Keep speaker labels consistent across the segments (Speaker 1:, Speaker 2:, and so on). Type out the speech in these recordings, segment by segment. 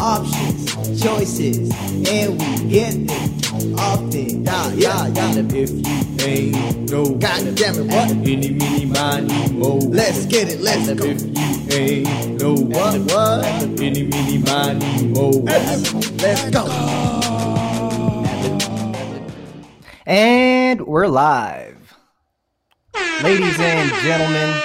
Speaker 1: options, choices, and we get them often. Yeah, yeah, yeah.
Speaker 2: And if you ain't no,
Speaker 1: God damn it, what?
Speaker 2: any, mini, money, mo.
Speaker 1: Let's get it, let's
Speaker 2: And
Speaker 1: go.
Speaker 2: if you ain't no,
Speaker 1: What, what?
Speaker 2: any, mini, money, mo.
Speaker 1: Let's go.
Speaker 3: And we're live. Ladies and gentlemen,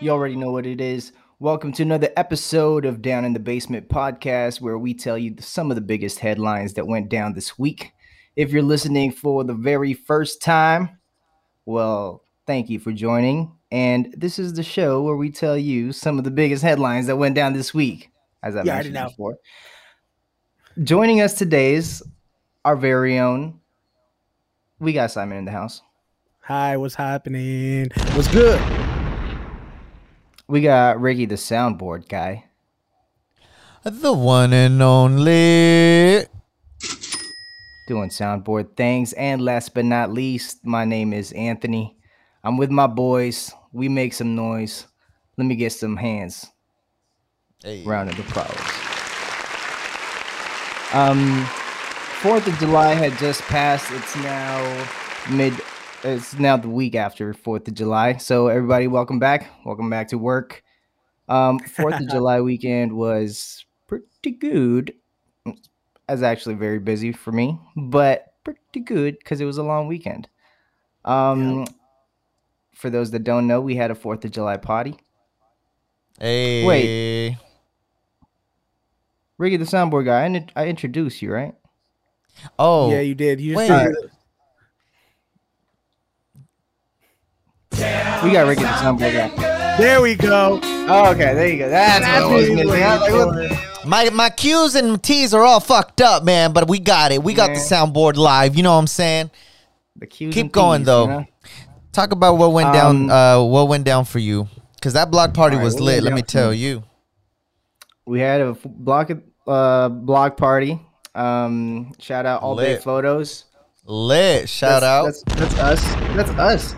Speaker 3: you already know what it is. Welcome to another episode of Down in the Basement podcast, where we tell you some of the biggest headlines that went down this week. If you're listening for the very first time, well, thank you for joining. And this is the show where we tell you some of the biggest headlines that went down this week, as I
Speaker 4: already
Speaker 3: mentioned
Speaker 4: know.
Speaker 3: before. Joining us today is our very own. We got Simon in the house.
Speaker 4: Hi, what's happening? What's good?
Speaker 3: We got Ricky, the soundboard guy.
Speaker 5: The one and only.
Speaker 3: doing soundboard things. And last but not least, my name is Anthony. I'm with my boys. We make some noise. Let me get some hands.
Speaker 5: Hey.
Speaker 3: Round of applause. Um, Fourth of July had just passed. It's now mid. It's now the week after Fourth of July. So everybody, welcome back. Welcome back to work. Um, Fourth of July weekend was pretty good. I was actually very busy for me, but pretty good because it was a long weekend. Um, for those that don't know, we had a Fourth of July party.
Speaker 5: Hey.
Speaker 3: Wait, Ricky, the soundboard guy, I, I introduced you, right?
Speaker 5: Oh.
Speaker 4: Yeah, you did. You
Speaker 5: Wait.
Speaker 4: just did
Speaker 3: We got Ricky, the soundboard guy.
Speaker 4: There we go.
Speaker 3: Oh, okay, there you go. That's,
Speaker 4: That's
Speaker 3: what I was missing. I was like, what-
Speaker 5: My my Q's and T's are all fucked up, man, but we got it. We got the soundboard live. You know what I'm saying?
Speaker 3: The Q's
Speaker 5: Keep
Speaker 3: and
Speaker 5: going,
Speaker 3: P's,
Speaker 5: though.
Speaker 3: you know?
Speaker 5: Talk about what went down
Speaker 3: Um,
Speaker 5: uh what went down for you. Cause that block party
Speaker 3: Alright,
Speaker 5: was
Speaker 3: what
Speaker 5: lit,
Speaker 3: went
Speaker 5: let me
Speaker 3: down for
Speaker 5: tell you.
Speaker 3: We had a f- block uh block party. Um, shout out all day
Speaker 5: Lit.
Speaker 3: photos.
Speaker 5: Lit. Shout
Speaker 3: That's-
Speaker 5: out.
Speaker 3: That's, that's us. That's us.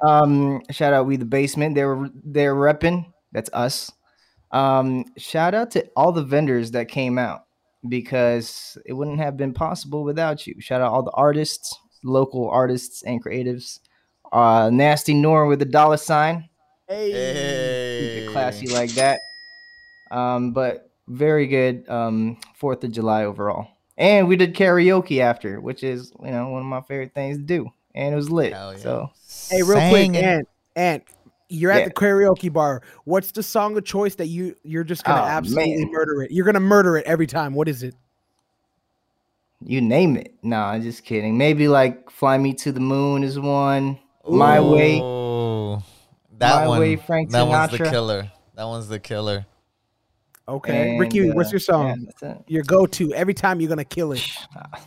Speaker 3: Um, shout out we the basement. They were they're repping. That's us. Um, shout out to all the vendors that came out because it wouldn't have been possible without you. Shout out all the artists, local artists and creatives. Uh, Nasty Nor with the dollar sign.
Speaker 4: Hey.
Speaker 5: Hey.
Speaker 3: classy like that. Um, but very good um Fourth of July overall. And we did karaoke after, which is you know one of my favorite things to do. And it was lit.
Speaker 5: Hell yeah.
Speaker 3: So
Speaker 4: Hey, real quick,
Speaker 5: Sang it.
Speaker 4: Ant, Ant, you're at
Speaker 3: Yeah.
Speaker 4: the karaoke bar. What's the song of choice that you you're just gonna
Speaker 3: Oh,
Speaker 4: absolutely
Speaker 3: man.
Speaker 4: murder it? You're gonna murder it every time. What is it?
Speaker 3: you name it. Nah, I'm just kidding. Maybe like Fly Me to the Moon is one. My Way.
Speaker 5: Ooh. That
Speaker 3: My
Speaker 5: one.
Speaker 3: Way, Frank
Speaker 5: that one's the killer. That one's the killer.
Speaker 4: Okay,
Speaker 3: and,
Speaker 4: Ricky, what's
Speaker 3: uh,
Speaker 4: your song?
Speaker 3: yeah.
Speaker 4: Your go-to every time you're gonna kill it.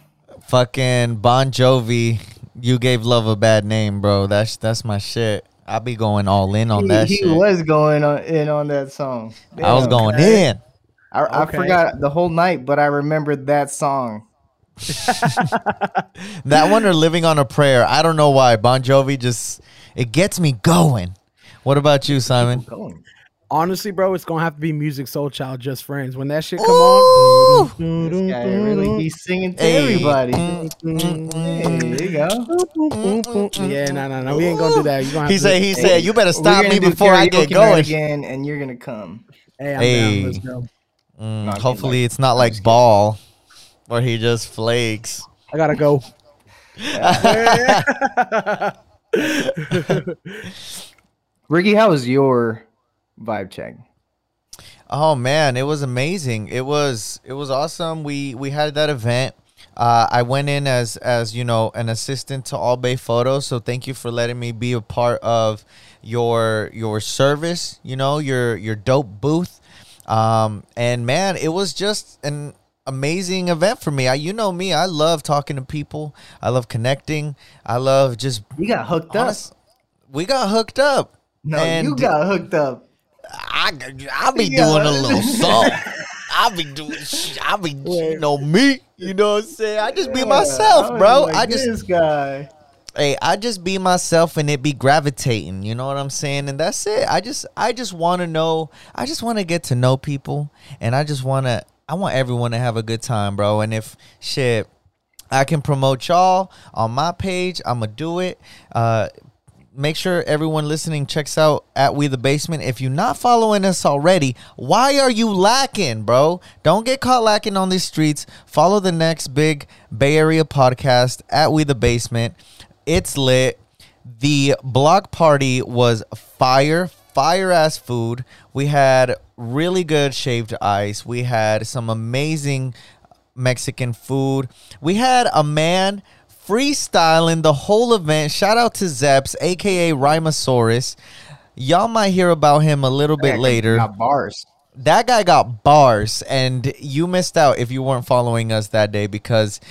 Speaker 5: Fucking Bon Jovi. You gave love a bad name, bro. That's that's my shit. I be going all in on
Speaker 3: He,
Speaker 5: that
Speaker 3: he
Speaker 5: shit.
Speaker 3: was going on, in on that song.
Speaker 5: I was going
Speaker 4: okay.
Speaker 5: in.
Speaker 3: I, I
Speaker 4: Okay.
Speaker 3: forgot the whole night, but I remembered that song.
Speaker 5: That one or Living on a Prayer. I don't know why. Bon Jovi just it gets me going. What about you, Simon?
Speaker 3: Going.
Speaker 4: Honestly, bro, it's gonna have to be Musiq Soulchild, Just Friends. When that shit come on,
Speaker 3: This guy really be singing to
Speaker 5: Hey.
Speaker 3: everybody. Hey, there you go.
Speaker 4: yeah, no, no, no, we ain't gonna do that. You gonna have
Speaker 5: He
Speaker 4: to,
Speaker 5: said he said you better stop me before I get going.
Speaker 3: again, and you're gonna come.
Speaker 4: Hey, I'm
Speaker 5: Hey.
Speaker 4: down. Let's go.
Speaker 5: Mm,
Speaker 3: No, I'm
Speaker 5: hopefully it's not like ball where he just flakes.
Speaker 4: I gotta go.
Speaker 3: Ricky, how was your vibe check?
Speaker 5: Oh man, it was amazing. It was it was awesome. We we had that event. Uh, I went in as as you know an assistant to All Bay Photos. So thank you for letting me be a part of your your service. You know your your dope booth. Um, and man, it was just an amazing event for me. I you know me. I love talking to people. I love connecting. I love just
Speaker 3: You got hooked up.
Speaker 5: We got hooked up.
Speaker 3: No,
Speaker 5: and
Speaker 3: you got hooked up.
Speaker 5: I I be
Speaker 3: Yeah.
Speaker 5: doing a little song. I be doing. I be you know me. You know what I'm saying? I just be myself, bro.
Speaker 3: like,
Speaker 5: I just
Speaker 3: this guy.
Speaker 5: hey, I just be myself and it be gravitating. You know what I'm saying? And that's it. I just I just want to know. I just want to get to know people, and I just want to. I want everyone to have a good time, bro. And if shit, I can promote y'all on my page, I'm gonna do it. Uh, make sure everyone listening checks out at We the Basement. If you're not following us already, why are you lacking, bro? Don't get caught lacking on these streets. Follow the next big Bay Area podcast at We the Basement. It's lit. The block party was fire, fire ass food. We had really good shaved ice. We had some amazing Mexican food. We had a man freestyling the whole event. Shout out to Zeps, aka Rhinosaurus. Y'all might hear about him a little bit later.
Speaker 3: Got bars.
Speaker 5: That guy got bars, and you missed out if you weren't following us that day because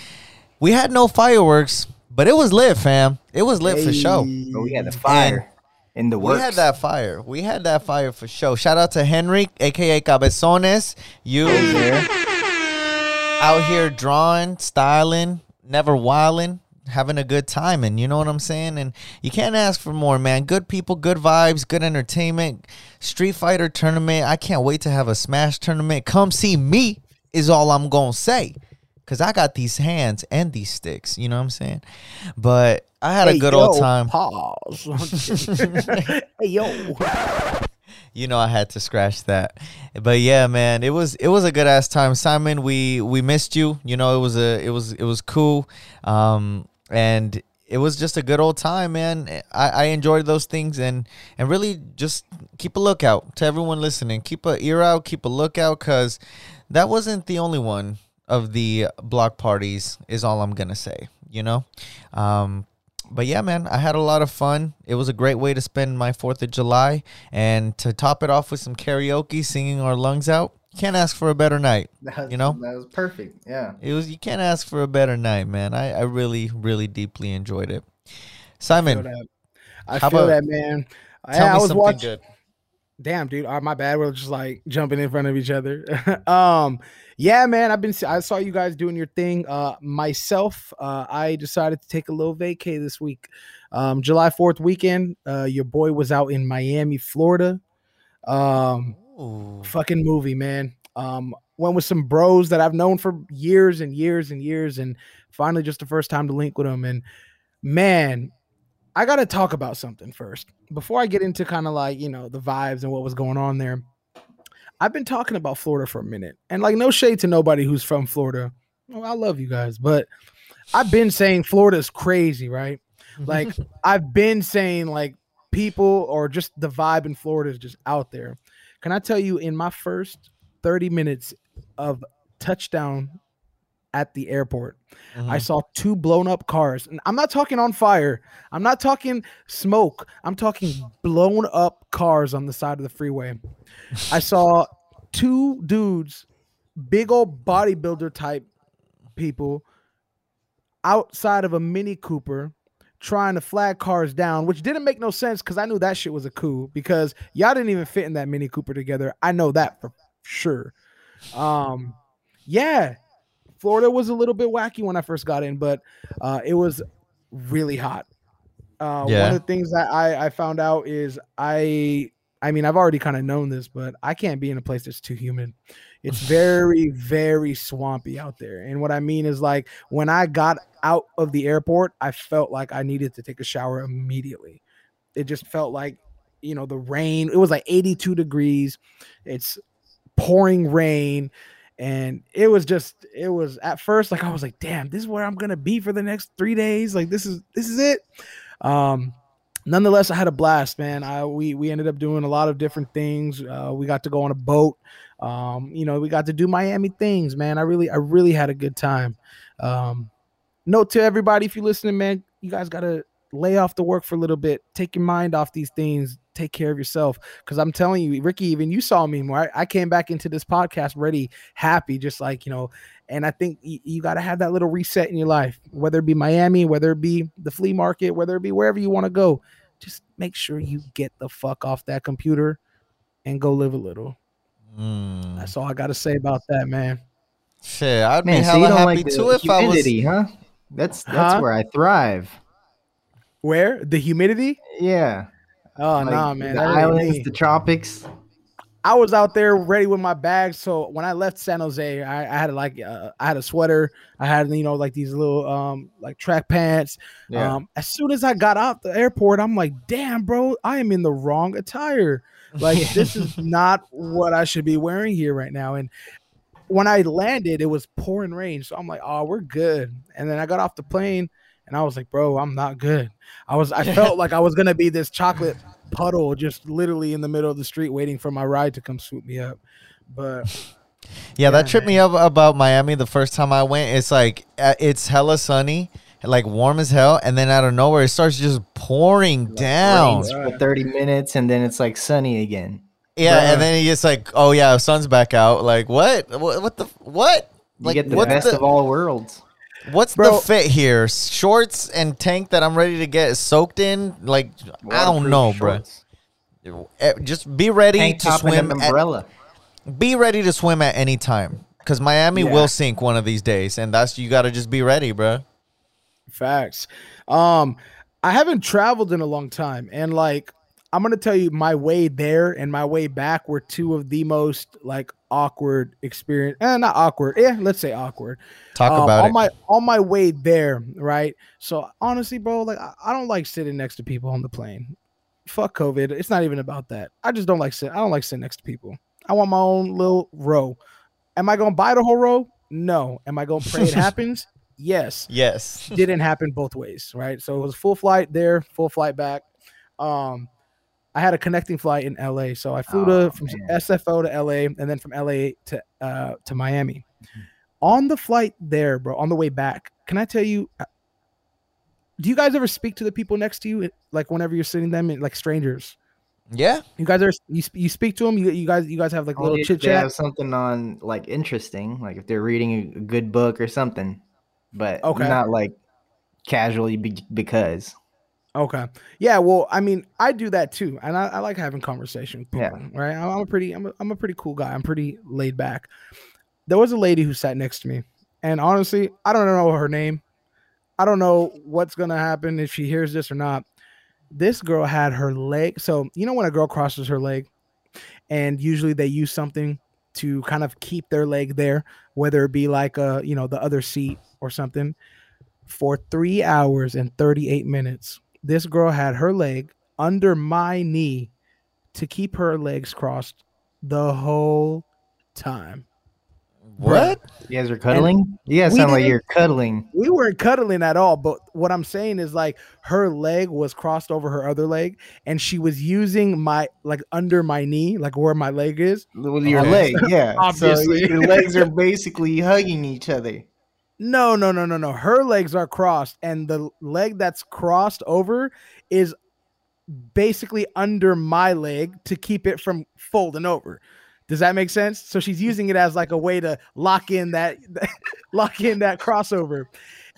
Speaker 5: we had no fireworks, but it was lit, fam. It was lit for show.
Speaker 3: But we had the fire in the works.
Speaker 5: We had that fire. We had that fire for show. Shout out to Henry, aka Cabezones. You out here drawing, styling, never wilding, having a good time, and you know what I'm saying. And you can't ask for more, man. Good people, good vibes, good entertainment. Street Fighter tournament. I can't wait to have a Smash tournament. Come see me is all I'm gonna say, cause I got these hands and these sticks. You know what I'm saying? But I had a good
Speaker 4: yo,
Speaker 5: old time.
Speaker 4: Pause. hey yo.
Speaker 5: you know I had to scratch that. But yeah, man, it was it was a good ass time. Simon, we we missed you. You know, it was a it was it was cool. Um and it was just a good old time, man. I, I enjoyed those things and and really just keep a lookout to everyone listening. Keep a ear out, keep a lookout cuz that wasn't the only one of the block parties is all I'm to say, you know? Um but yeah, man, I had a lot of fun. It was a great way to spend my 4th of July. And to top it off with some karaoke, singing our lungs out, can't ask for a better night.
Speaker 3: That was,
Speaker 5: You know?
Speaker 3: that was perfect. Yeah.
Speaker 5: It was you can't ask for a better night, man. I, I really, really deeply enjoyed it.
Speaker 4: feel
Speaker 5: Simon,
Speaker 4: that. I feel
Speaker 5: about-
Speaker 4: that, man.
Speaker 5: tell
Speaker 4: Yeah, I
Speaker 5: me
Speaker 4: was
Speaker 5: something
Speaker 4: watching.
Speaker 5: good.
Speaker 4: Damn, dude. Uh, my bad. We're just like jumping in front of each other. um, yeah, man. I've been. I saw you guys doing your thing. Uh, myself, uh, I decided to take a little vacay this week. Um, July Fourth weekend. Uh, your boy was out in Miami, Florida. Um,
Speaker 5: Ooh.
Speaker 4: fucking movie, man. Um, went with some bros that I've known for years and years and years, and finally just the first time to link with them. And man, I gotta talk about something first before I get into kind of like you know the vibes and what was going on there. I've been talking about Florida for a minute, and like no shade to nobody who's from Florida. Well, I love you guys, but I've been saying Florida's crazy, right? Like I've been saying like people or just the vibe in Florida is just out there. Can I tell you in my first 30 minutes of touchdown at the airport, I
Speaker 5: Mhm.
Speaker 4: saw two blown up cars. And I'm not talking on fire. I'm not talking smoke. I'm talking blown up cars on the side of the freeway. I saw two dudes, big old bodybuilder type people outside of a Mini Cooper trying to flag cars down, which didn't make no sense because I knew that shit was a coup because y'all didn't even fit in that Mini Cooper together. I know that for sure. Um, yeah, Florida was a little bit wacky when I first got in, but uh, it was really hot. Uh,
Speaker 5: Yeah.
Speaker 4: One of the things that I, I found out is I I mean I've already kind of known this, but I can't be in a place that's too humid. It's very very swampy out there, and what I mean is like when I got out of the airport, I felt like I needed to take a shower immediately. It just felt like you know the rain. It was like 82 degrees. It's pouring rain and it was just it was at first like i was like damn this is where i'm gonna be for the next three days like this is this is it um nonetheless i had a blast man. I we we ended up doing a lot of different things. Uh we got to go on a boat. Um you know we got to do miami things man. I really i really had a good time. Um note to everybody if you're listening man you guys gotta lay off the work for a little bit. Take your mind off these things. Take care of yourself. Because i'm telling you ricky even you saw me more I, I came back into this podcast ready happy just like you know and i think you got to have that little reset in your life whether it be miami whether it be the flea market whether it be wherever you want to go just make sure you get the fuck off that computer and go live a little
Speaker 5: Mm.
Speaker 4: that's all i got to say about that man
Speaker 5: Shit, I'd
Speaker 3: Man,
Speaker 5: be
Speaker 3: so you
Speaker 5: hella
Speaker 3: don't
Speaker 5: happy
Speaker 3: like the
Speaker 5: too if I was.
Speaker 3: humidity, huh? That's that's
Speaker 4: Huh?
Speaker 3: where I thrive.
Speaker 4: where the humidity
Speaker 3: Yeah.
Speaker 4: oh
Speaker 3: like
Speaker 4: nah man
Speaker 3: The
Speaker 4: that
Speaker 3: islands,
Speaker 4: me.
Speaker 3: the tropics.
Speaker 4: I was out there ready with my bag. So when I left San Jose, I, I had like uh, I had a sweater. I had you know like these little um like track pants.
Speaker 3: Yeah.
Speaker 4: Um, as soon as I got out the airport, I'm like, damn, bro, I am in the wrong attire. Like this is not what I should be wearing here right now. And when I landed, it was pouring rain. So I'm like, oh, we're good. And then I got off the plane and I was like, bro, I'm not good. I was I felt like I was gonna be this chocolate puddle just literally in the middle of the street waiting for my ride to come swoop me up. But
Speaker 5: Yeah, that
Speaker 4: Yeah,
Speaker 5: tripped me up about Miami the first time I went. It's like uh, it's hella sunny, like warm as hell, and then out of nowhere it starts just pouring down.
Speaker 3: For 30 minutes and then it's like sunny again.
Speaker 5: Yeah,
Speaker 4: Bruh.
Speaker 5: and then it's like, oh yeah, sun's back out. Like what? What, what the what?
Speaker 3: You
Speaker 5: Like
Speaker 3: get the
Speaker 5: what's
Speaker 3: best
Speaker 5: the,
Speaker 3: of all worlds.
Speaker 5: What's
Speaker 4: Bro.
Speaker 5: the fit here? Shorts and tank that I'm ready to get soaked in. Like I don't
Speaker 3: Waterproof
Speaker 5: know, bro. Just be ready
Speaker 3: Tank
Speaker 5: to swim.
Speaker 3: an
Speaker 5: At,
Speaker 3: umbrella.
Speaker 5: be ready to swim at any time because Miami
Speaker 4: Yeah.
Speaker 5: will sink one of these days, and that's you got to just be ready, bro.
Speaker 4: Facts. Um, I haven't traveled in a long time, and like I'm gonna tell you, my way there and my way back were two of the most like awkward experience. Eh, not awkward. Yeah, let's say awkward.
Speaker 5: Talk
Speaker 4: Um,
Speaker 5: about
Speaker 4: on
Speaker 5: it.
Speaker 4: my on my way there, right? So honestly, bro, like I, I don't like sitting next to people on the plane. Fuck COVID. It's not even about that. I just don't like sit. I don't like sitting next to people. I want my own little row. Am I gonna buy the whole row? No. Am I gonna pray it happens? Yes
Speaker 5: yes.
Speaker 4: didn't happen both ways, right? So it was full flight there, full flight back. Um, I had a connecting flight in LA, so I flew
Speaker 3: Oh,
Speaker 4: to from
Speaker 3: man.
Speaker 4: SFO to LA, and then from LA to uh to Miami.
Speaker 3: Mm-hmm.
Speaker 4: On the flight there, bro, on the way back, can I tell you? uh, Do you guys ever speak to the people next to you, like whenever you're sitting them, like strangers?
Speaker 5: Yeah.
Speaker 4: You guys are you, you speak to them. You, you guys you guys have like a little chit chat.
Speaker 3: something on like interesting, like if they're reading a good book or something, but
Speaker 4: Okay.
Speaker 3: not like casually be- because.
Speaker 4: Okay. Yeah. Well, I mean, I do that too, and I, I like having conversation with
Speaker 3: Yeah.
Speaker 4: Right. I'm I'm a pretty, I'm a, I'm a pretty cool guy. I'm pretty laid back. There was a lady who sat next to me, and honestly, I don't know her name. I don't know what's gonna happen if she hears this or not. This girl had her leg. So you know when a girl crosses her leg, and usually they use something to kind of keep their leg there, whether it be like a you know the other seat or something. For three hours and thirty eight minutes, this girl had her leg under my knee to keep her legs crossed the whole time.
Speaker 5: What?
Speaker 3: You guys are cuddling? You guys sound like you're cuddling.
Speaker 4: We weren't cuddling at all, but what I'm saying is like her leg was crossed over her other leg, and she was using my like under my knee, like where my leg is.
Speaker 3: With your
Speaker 5: Okay.
Speaker 3: leg, yeah.
Speaker 4: Obviously.
Speaker 3: So your legs are basically hugging each other.
Speaker 4: No, no, no, no, no. Her legs are crossed, and the leg that's crossed over is basically under my leg to keep it from folding over. Does that make sense? So she's using it as like a way to lock in that lock in that crossover.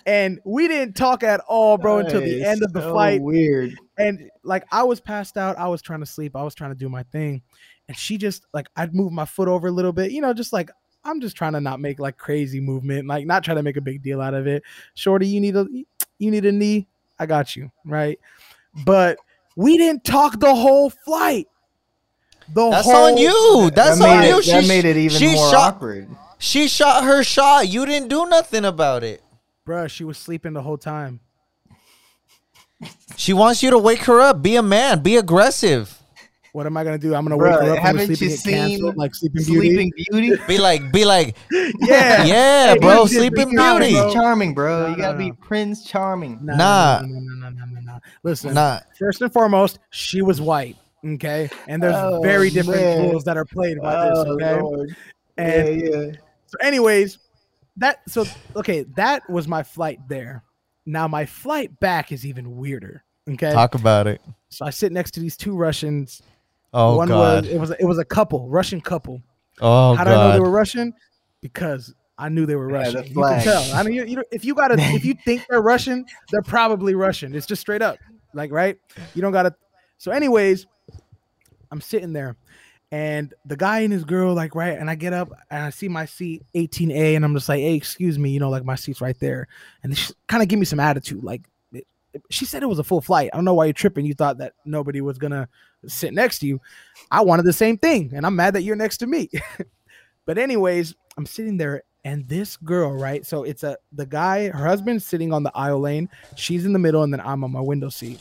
Speaker 4: And we didn't talk at all, bro, until the end of the
Speaker 3: so
Speaker 4: flight.
Speaker 3: Weird.
Speaker 4: And like I was passed out, I was trying to sleep, I was trying to do my thing, and she just like I'd move my foot over a little bit, you know, just like I'm just trying to not make like crazy movement, like not trying to make a big deal out of it. Shorty, you need a you need a knee, I got you, right? But we didn't talk the whole flight. The
Speaker 5: That's
Speaker 4: whole
Speaker 5: on you. That's
Speaker 3: that
Speaker 5: on you.
Speaker 3: It, that
Speaker 5: She-
Speaker 3: made it even
Speaker 5: she
Speaker 3: more
Speaker 5: shot,
Speaker 3: awkward.
Speaker 5: She shot her shot. You didn't do nothing about it.
Speaker 4: Bruh, she was sleeping the whole time.
Speaker 5: She wants you to wake her up. Be a man. Be aggressive.
Speaker 4: What am I gonna do? I'm gonna
Speaker 3: Bruh,
Speaker 4: wake her up.
Speaker 3: haven't you seen
Speaker 4: canceled, like Sleeping Beauty?
Speaker 3: Sleeping Beauty?
Speaker 5: Be like, be like,
Speaker 4: Yeah,
Speaker 5: yeah,
Speaker 4: Hey,
Speaker 5: bro. Sleeping Beauty.
Speaker 4: bro.
Speaker 3: Prince Charming, bro.
Speaker 4: No,
Speaker 3: you gotta
Speaker 4: no,
Speaker 3: be
Speaker 4: no.
Speaker 3: Prince Charming.
Speaker 4: Nah,
Speaker 5: Nah.
Speaker 4: no, no, no, no, no, no. Listen,
Speaker 5: Nah.
Speaker 4: first and foremost, she was white. Okay, and there's
Speaker 3: Oh,
Speaker 4: very different
Speaker 3: man.
Speaker 4: rules that are played by this.
Speaker 3: Oh,
Speaker 4: Okay,
Speaker 3: Lord.
Speaker 4: and
Speaker 3: yeah, yeah.
Speaker 4: so, anyways, that so okay, that was my flight there. Now my flight back is even weirder. Okay,
Speaker 5: Talk about it.
Speaker 4: so I sit next to these two Russians.
Speaker 5: Oh
Speaker 4: One
Speaker 5: god.
Speaker 4: was it was it was a couple, Russian couple.
Speaker 5: Oh
Speaker 4: How did I know they were Russian? Because I knew they were
Speaker 3: Yeah,
Speaker 4: Russian.
Speaker 3: the
Speaker 4: You can tell. I mean, you, you, if you gotta, if you think they're Russian, they're probably Russian. It's just straight up, like right. You don't gotta. So, anyways, I'm sitting there, and the guy and his girl, like right, and I get up and I see my seat 18A, and I'm just like, hey, excuse me, you know, like my seat's right there, and they kind of give me some attitude, like she said it was a full flight. I don't know why you're tripping. You thought that nobody was gonna sit next to you. I wanted the same thing, and I'm mad that you're next to me. but anyways, I'm sitting there, and this girl, right? So it's a the guy, her husband's sitting on the aisle lane. She's in the middle, and then I'm on my window seat.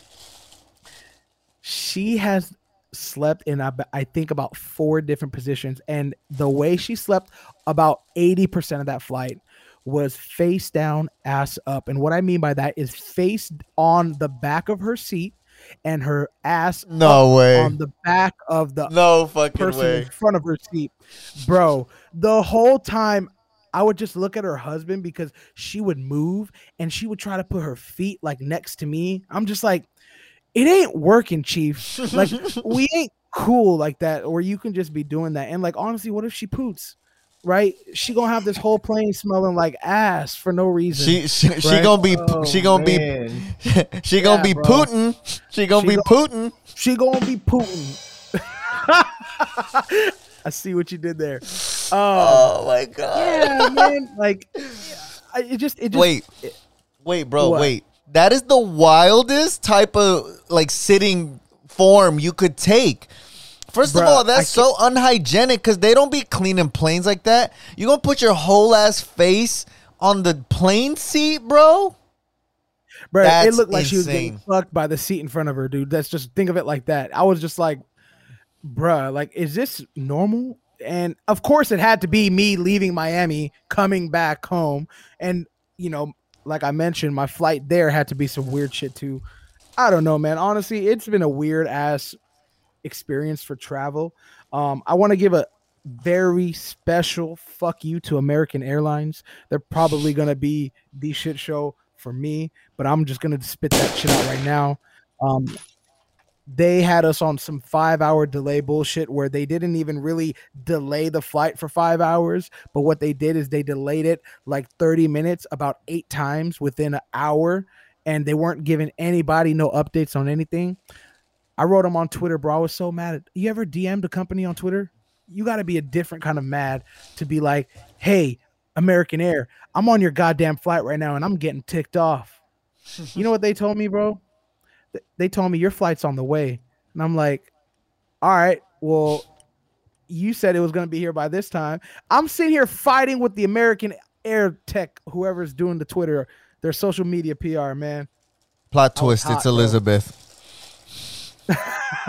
Speaker 4: She has slept in I think about four different positions, and the way she slept, about eighty percent of that flight was face down, ass up. And what I mean by that is face on the back of her seat and her ass
Speaker 5: No
Speaker 4: up
Speaker 5: way.
Speaker 4: on the back of the
Speaker 5: No fucking
Speaker 4: person
Speaker 5: way.
Speaker 4: in front of her seat. Bro, the whole time I would just look at her husband because she would move and she would try to put her feet like next to me. I'm just like, it ain't working, chief. Like, we ain't cool like that, or you can just be doing that. And like, honestly, what if she poots? Right? She gonna have this whole plane smelling like ass for no reason.
Speaker 5: She she, she gonna be
Speaker 3: Oh,
Speaker 5: she gonna
Speaker 3: man.
Speaker 5: be she gonna
Speaker 4: Yeah,
Speaker 5: be
Speaker 4: bro.
Speaker 5: Putin. She gonna
Speaker 4: She
Speaker 5: be
Speaker 4: gon-
Speaker 5: Putin.
Speaker 4: she gonna be Putin. I see what you did there. Um,
Speaker 5: Oh my god.
Speaker 4: yeah, man. Like, I, it just, it just.
Speaker 5: Wait, wait, bro,
Speaker 4: What?
Speaker 5: wait. That is the wildest type of like sitting form you could take. First of all, that's so unhygienic because they don't be cleaning planes like that. You gonna put your whole ass face on the plane seat, bro?
Speaker 4: Bro, it looked like she was getting fucked by the seat in front of her, dude. That's just think of it like that. I was just like, bruh, like, is this normal? And of course, it had to be me leaving Miami, coming back home, and you know, like I mentioned, my flight there had to be some weird shit too. I don't know, man. Honestly, it's been a weird ass experience for travel. Um, I want to give a very special fuck you to American Airlines. They're probably gonna be the shit show for me, but I'm just gonna spit that shit out right now. Um, they had us on some five hour delay bullshit where they didn't even really delay the flight for five hours, but what they did is they delayed it like 30 minutes about eight times within an hour, and they weren't giving anybody no updates on anything. I wrote them on Twitter, bro. I was so mad. At, you ever DM'd a company on Twitter? You got to be a different kind of mad to be like, hey, American Air, I'm on your goddamn flight right now and I'm getting ticked off. you know what they told me, bro? They told me your flight's on the way. And I'm like, all right, well, you said it was going to be here by this time. I'm sitting here fighting with the American Air Tech, whoever's doing the Twitter, their social media PR, man.
Speaker 5: Plot twist, oh,
Speaker 4: hot,
Speaker 5: it's
Speaker 4: bro.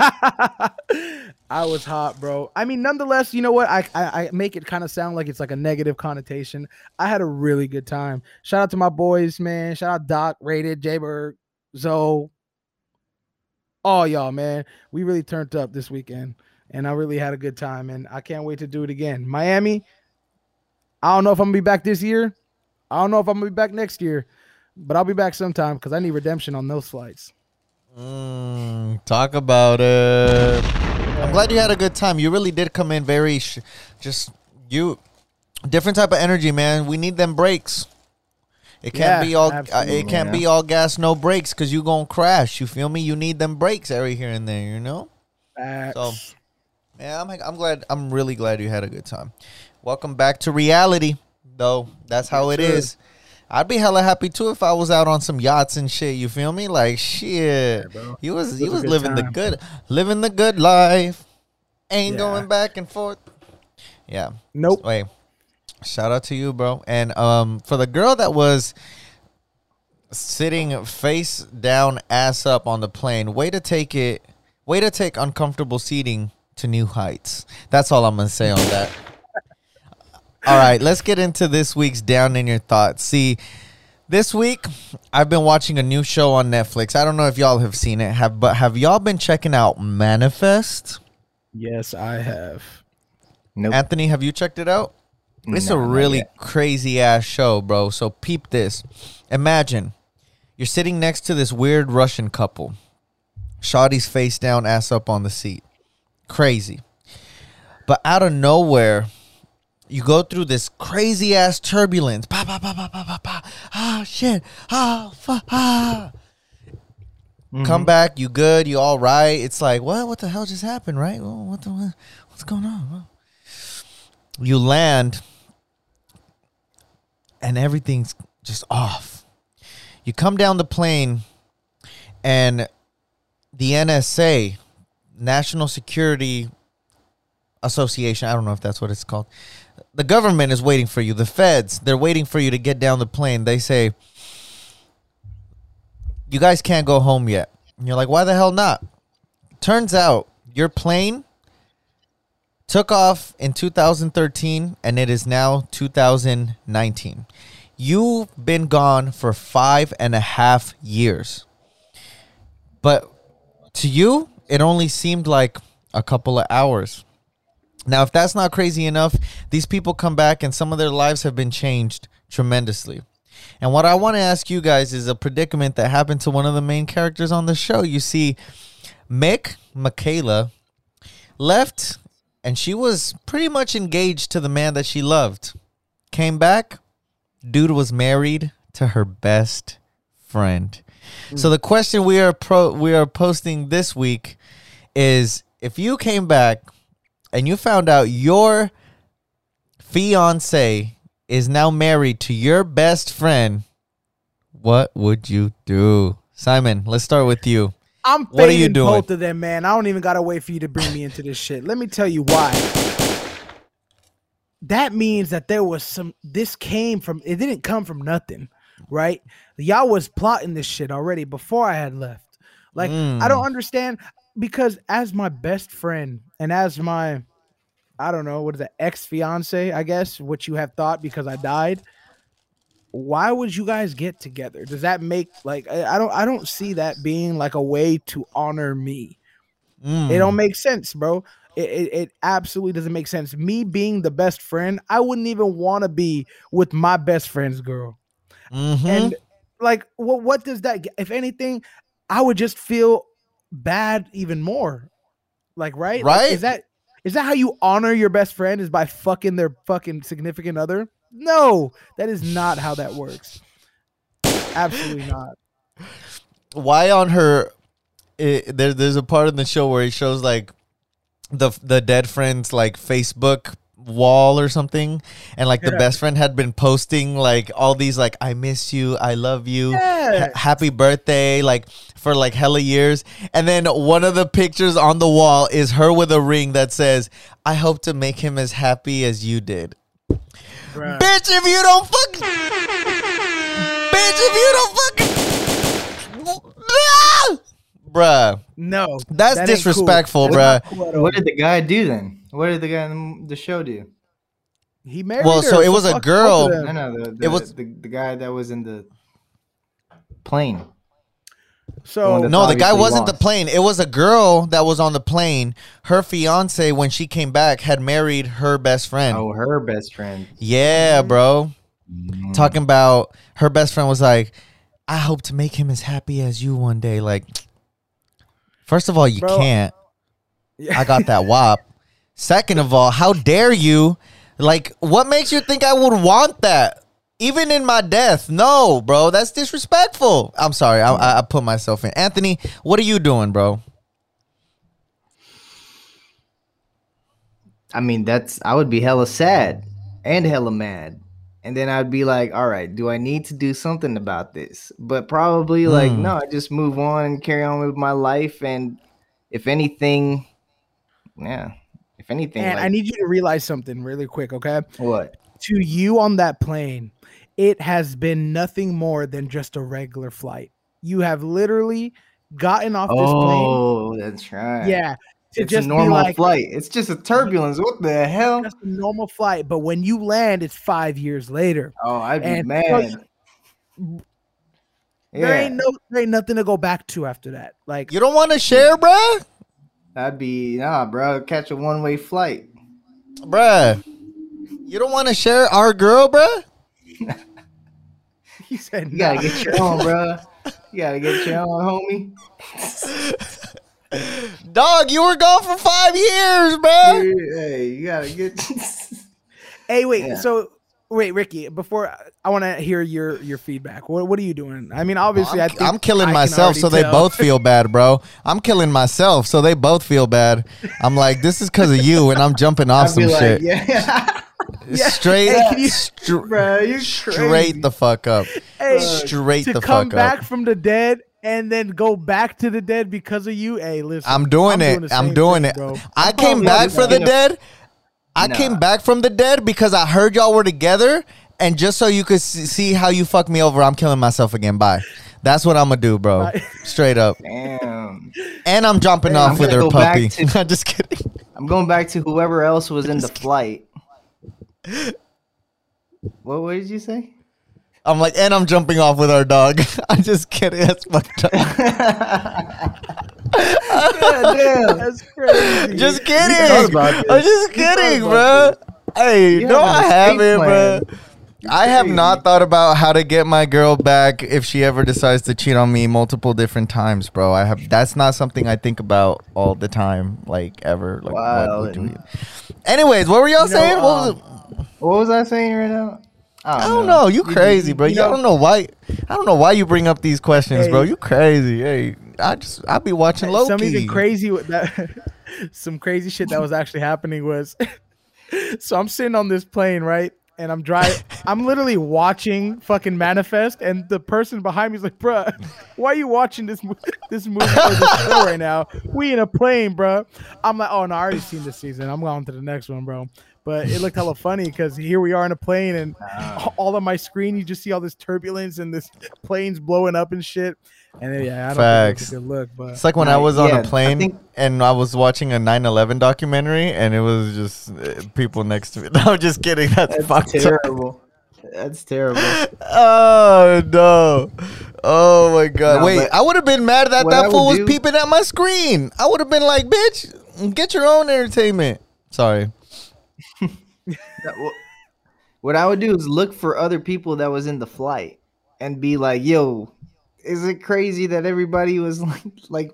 Speaker 4: I was hot, bro. I mean, nonetheless, you know what? I I, I make it kind of sound like it's like a negative connotation. I had a really good time. Shout out to my boys, man. Shout out Doc, Rated, Jaybird, Zoe. All y'all, man. We really turned up this weekend, and I really had a good time, and I can't wait to do it again. Miami. I don't know if I'm gonna be back this year. I don't know if I'm gonna be back next year, but I'll be back sometime because I need redemption on those flights.
Speaker 5: Mm, talk about it. I'm glad you had a good time. You really did come in very, sh- just you, different type of energy, man. We need them breaks. It can't
Speaker 4: Yeah,
Speaker 5: be all. Uh, it can't be all gas, no brakes, because you gonna crash. You feel me? You need them breaks every here and there. You know.
Speaker 4: Facts.
Speaker 5: Yeah, I'm. I'm glad. I'm really glad you had a good time. Welcome back to reality, though. That's how it
Speaker 4: Yes,
Speaker 5: is. I'd be hella happy too if I was out on some yachts and shit. You feel me? Like shit.
Speaker 4: bro.
Speaker 5: you was you
Speaker 4: was
Speaker 5: was living the good, living the good life. Ain't
Speaker 4: Yeah.
Speaker 5: going back and forth. Yeah.
Speaker 4: Nope.
Speaker 5: Wait. Shout out to you, bro. And um, for the girl that was sitting face down, ass up on the plane, way to take it. Way to take uncomfortable seating to new heights. That's all I'm gonna say on that. All right, let's get into this week's down in your thoughts. See, this week I've been watching a new show on Netflix. I don't know if y'all have seen it, have but have y'all been checking out Manifest?
Speaker 4: Yes, I have.
Speaker 3: Nope.
Speaker 5: Anthony, have you checked it out? It's a really crazy ass show, bro. So peep this. Imagine you're sitting next to this weird Russian couple. Shawty's face down, ass up on the seat. Crazy. But out of nowhere, you go through this crazy ass turbulence. Pa, pa, pa, pa, pa, pa, pa. Ah, shit. Ah, fuck. Ah. Come back, you good, you all right. It's like, what? What the hell just happened, right? Well, what the? What's going on? Well, you land and everything's just off. You come down the plane and the NSA, National Security Association, I don't know if that's what it's called. The government is waiting for you. The feds, they're waiting for you to get down the plane. They say, You guys can't go home yet. And you're like, Why the hell not? Turns out your plane took off in 2013 and it is now 2019. You've been gone for five and a half years. But to you, it only seemed like a couple of hours. Now, if that's not crazy enough, these people come back and some of their lives have been changed tremendously. And what I want to ask you guys is a predicament that happened to one of the main characters on the show. You see, Mick, Michaela, left and she was pretty much engaged to the man that she loved. Came back, dude was married to her best friend. Hmm. So the question we are pro we are posting this week is if you came back and you found out your fiance is now married to your best friend, what would you do? Simon, let's start with you.
Speaker 4: I'm
Speaker 5: What are you doing?
Speaker 4: both of them, man. I don't even gotta wait for you to bring me into this shit. Let me tell you why. That means that there was some. This came from. It didn't come from nothing, right? Y'all was plotting this shit already before I had left. Like I don't hmm. understand because as my best friend and as my, I don't know what is that ex fiance, I guess what you have thought because I died why would you guys get together? Does that make like i don't i don't see that being like a way to honor me.
Speaker 5: Mm.
Speaker 4: it don't make sense bro. It, it, it absolutely doesn't make sense. Me being the best friend i wouldn't even want to be with my best friend's girl.
Speaker 5: Mhm.
Speaker 4: and like what what does that if anything i would just feel bad even more like right Like,
Speaker 5: Right?
Speaker 4: is that is that how you honor your best friend is by fucking their fucking significant other no that is not how that works absolutely not
Speaker 5: why on her it, there, there's a part in the show where he shows like the the dead friend's like facebook wall or something and like the
Speaker 4: Yeah.
Speaker 5: best friend had been posting like all these like i miss you i love you
Speaker 4: Yeah.
Speaker 5: ha- happy birthday like for like hella years and then one of the pictures on the wall is her with a ring that says i hope to make him as happy as you did
Speaker 4: bruh.
Speaker 5: bitch if you don't fuck bitch if you don't fucking Ah! bruh
Speaker 4: no
Speaker 5: That's
Speaker 4: that ain't cool.
Speaker 5: disrespectful, bruh.
Speaker 4: cool.
Speaker 3: What did the guy do then? What did the guy in the show do?
Speaker 4: he married
Speaker 5: Well,
Speaker 4: her,
Speaker 5: so it was a girl.
Speaker 3: No, no, the, the,
Speaker 5: It was-
Speaker 3: the, the guy that was in the plane.
Speaker 4: So
Speaker 5: No, the guy wasn't the plane. It was a girl that was on the plane. Her fiance, when she came back, had married her best friend.
Speaker 3: Oh, her best friend.
Speaker 5: Yeah, bro.
Speaker 3: Mm.
Speaker 5: Talking about her best friend was like, I hope to make him as happy as you one day. Like, first of all, you
Speaker 4: Bro.
Speaker 5: can't.
Speaker 4: Yeah.
Speaker 5: I got that wop. Second of all, how dare you? Like, what makes you think I would want that? Even in my death, no, bro. That's disrespectful. I'm sorry. I, I, I put myself in. Anthony, what are you doing, bro?
Speaker 3: I mean, that's I would be hella sad and hella mad. And then I'd be like, all right, do I need to do something about this? But probably like,
Speaker 5: Hmm.
Speaker 3: no, I just move on and carry on with my life. And if anything, yeah, if anything,
Speaker 4: and
Speaker 3: like,
Speaker 4: i need you to realize something really quick okay
Speaker 3: what?
Speaker 4: To you on that plane, it has been nothing more than just a regular flight. You have literally gotten off this plane.
Speaker 3: Oh, that's right.
Speaker 4: Yeah. To
Speaker 3: it's
Speaker 4: just
Speaker 3: a normal
Speaker 4: like
Speaker 3: flight. It's just a turbulence. What the hell?
Speaker 4: just a normal flight. But when you land, it's five years later.
Speaker 3: Oh, I'd be
Speaker 4: And-
Speaker 3: mad.
Speaker 4: There
Speaker 3: Yeah,
Speaker 4: ain't no there ain't nothing to go back to after that. Like
Speaker 5: You don't want to share, bruh?
Speaker 3: I'd be nah, bro. Catch a one way flight.
Speaker 5: Bruh. You don't want to share our girl, bruh?
Speaker 4: he said
Speaker 3: You gotta
Speaker 4: nah.
Speaker 3: get your own, bro. You gotta get your own, homie.
Speaker 5: Dog, you were gone for five years, bruh.
Speaker 3: Hey, you gotta get.
Speaker 4: Hey, wait.
Speaker 3: Yeah.
Speaker 4: So wait, Ricky. Before I want to hear your your feedback. What what are you doing? I mean, obviously, I
Speaker 5: I'm,
Speaker 4: think
Speaker 5: I'm killing
Speaker 4: I
Speaker 5: myself
Speaker 4: already
Speaker 5: so they both feel bad, bro. I'm killing myself so they both feel bad. I'm like, this is because of you, and I'm jumping off
Speaker 3: I'd be
Speaker 5: some
Speaker 3: like,
Speaker 5: shit.
Speaker 3: yeah,
Speaker 5: Straight,
Speaker 4: Hey, can you-
Speaker 5: str-
Speaker 3: bro, you
Speaker 5: straight the fuck up.
Speaker 4: Hey,
Speaker 5: Straight
Speaker 4: to
Speaker 5: the
Speaker 4: come
Speaker 5: fuck
Speaker 4: back
Speaker 5: up.
Speaker 4: from the dead and then go back to the dead because of you. Hey, listen,
Speaker 5: I'm doing
Speaker 4: the
Speaker 5: it. I'm doing
Speaker 4: thing,
Speaker 5: it.
Speaker 4: bro.
Speaker 5: I came
Speaker 3: probably
Speaker 5: back
Speaker 3: just
Speaker 5: from the
Speaker 3: gonna-
Speaker 5: dead. I
Speaker 3: Nah.
Speaker 5: came back from the dead because I heard y'all were together, and just so you could see how you fuck me over, I'm killing myself again. Bye. That's what I'm gonna do, bro.
Speaker 4: Bye.
Speaker 5: Straight up.
Speaker 3: Damn.
Speaker 5: And I'm jumping
Speaker 3: Hey,
Speaker 5: off
Speaker 3: I'm
Speaker 5: with her puppy.
Speaker 3: to-
Speaker 5: I'm just kidding.
Speaker 3: I'm going back to whoever else was in the flight. What, what did you say?
Speaker 5: I'm like, and I'm jumping off with our dog. I'm just kidding. That's fucked up.
Speaker 3: Damn.
Speaker 4: That's crazy.
Speaker 5: Just kidding.
Speaker 3: about
Speaker 5: I'm just kidding, bro. Hey,
Speaker 3: You
Speaker 5: no, I haven't,
Speaker 3: escape
Speaker 5: bro. I have not thought about how to get my girl back if she ever decides to cheat on me multiple different times, bro. I have that's not something I think about all the time, like ever. Like, what would
Speaker 3: Wow.
Speaker 5: you- Anyways, what were y'all
Speaker 4: You know,
Speaker 5: saying? what was
Speaker 4: um.
Speaker 3: What was I saying right now?
Speaker 5: I don't know. You crazy, bro.
Speaker 3: you
Speaker 5: You, I don't know why. I don't know why you bring up these questions, bro. You crazy. Hey, I just I be watching Loki.
Speaker 4: Some even crazy with that. some crazy shit that was actually happening was. so I'm sitting on this plane, right? And I'm driving. I'm literally watching fucking Manifest, and the person behind me is like, "Bruh, why are you watching this mo- this movie or this show right now? We in a plane, bruh." I'm like, "Oh no, I already seen this season. I'm going to the next one, bro." But it looked hella funny because here we are in a plane, and all on my screen you just see all this turbulence and this planes blowing up and shit. And then, yeah, I don't
Speaker 5: Facts.
Speaker 4: think it was a good look, but
Speaker 5: It's like when I was on
Speaker 3: yeah,
Speaker 5: a
Speaker 3: I
Speaker 5: plane
Speaker 3: think-
Speaker 5: and I was watching a 9/11 documentary, and it was just uh, people next to me. No, I'm just kidding. That's,
Speaker 3: That's
Speaker 5: fucked up.
Speaker 3: terrible. That's terrible.
Speaker 5: Oh no! Oh my god!
Speaker 3: No,
Speaker 5: Wait, I would have been mad that that fool was
Speaker 3: do-
Speaker 5: peeping at my screen. I would have been like, "Bitch, get your own entertainment." Sorry.
Speaker 3: What I would do is look for other people that was in the flight and be like, "Yo, is it crazy that everybody was like, like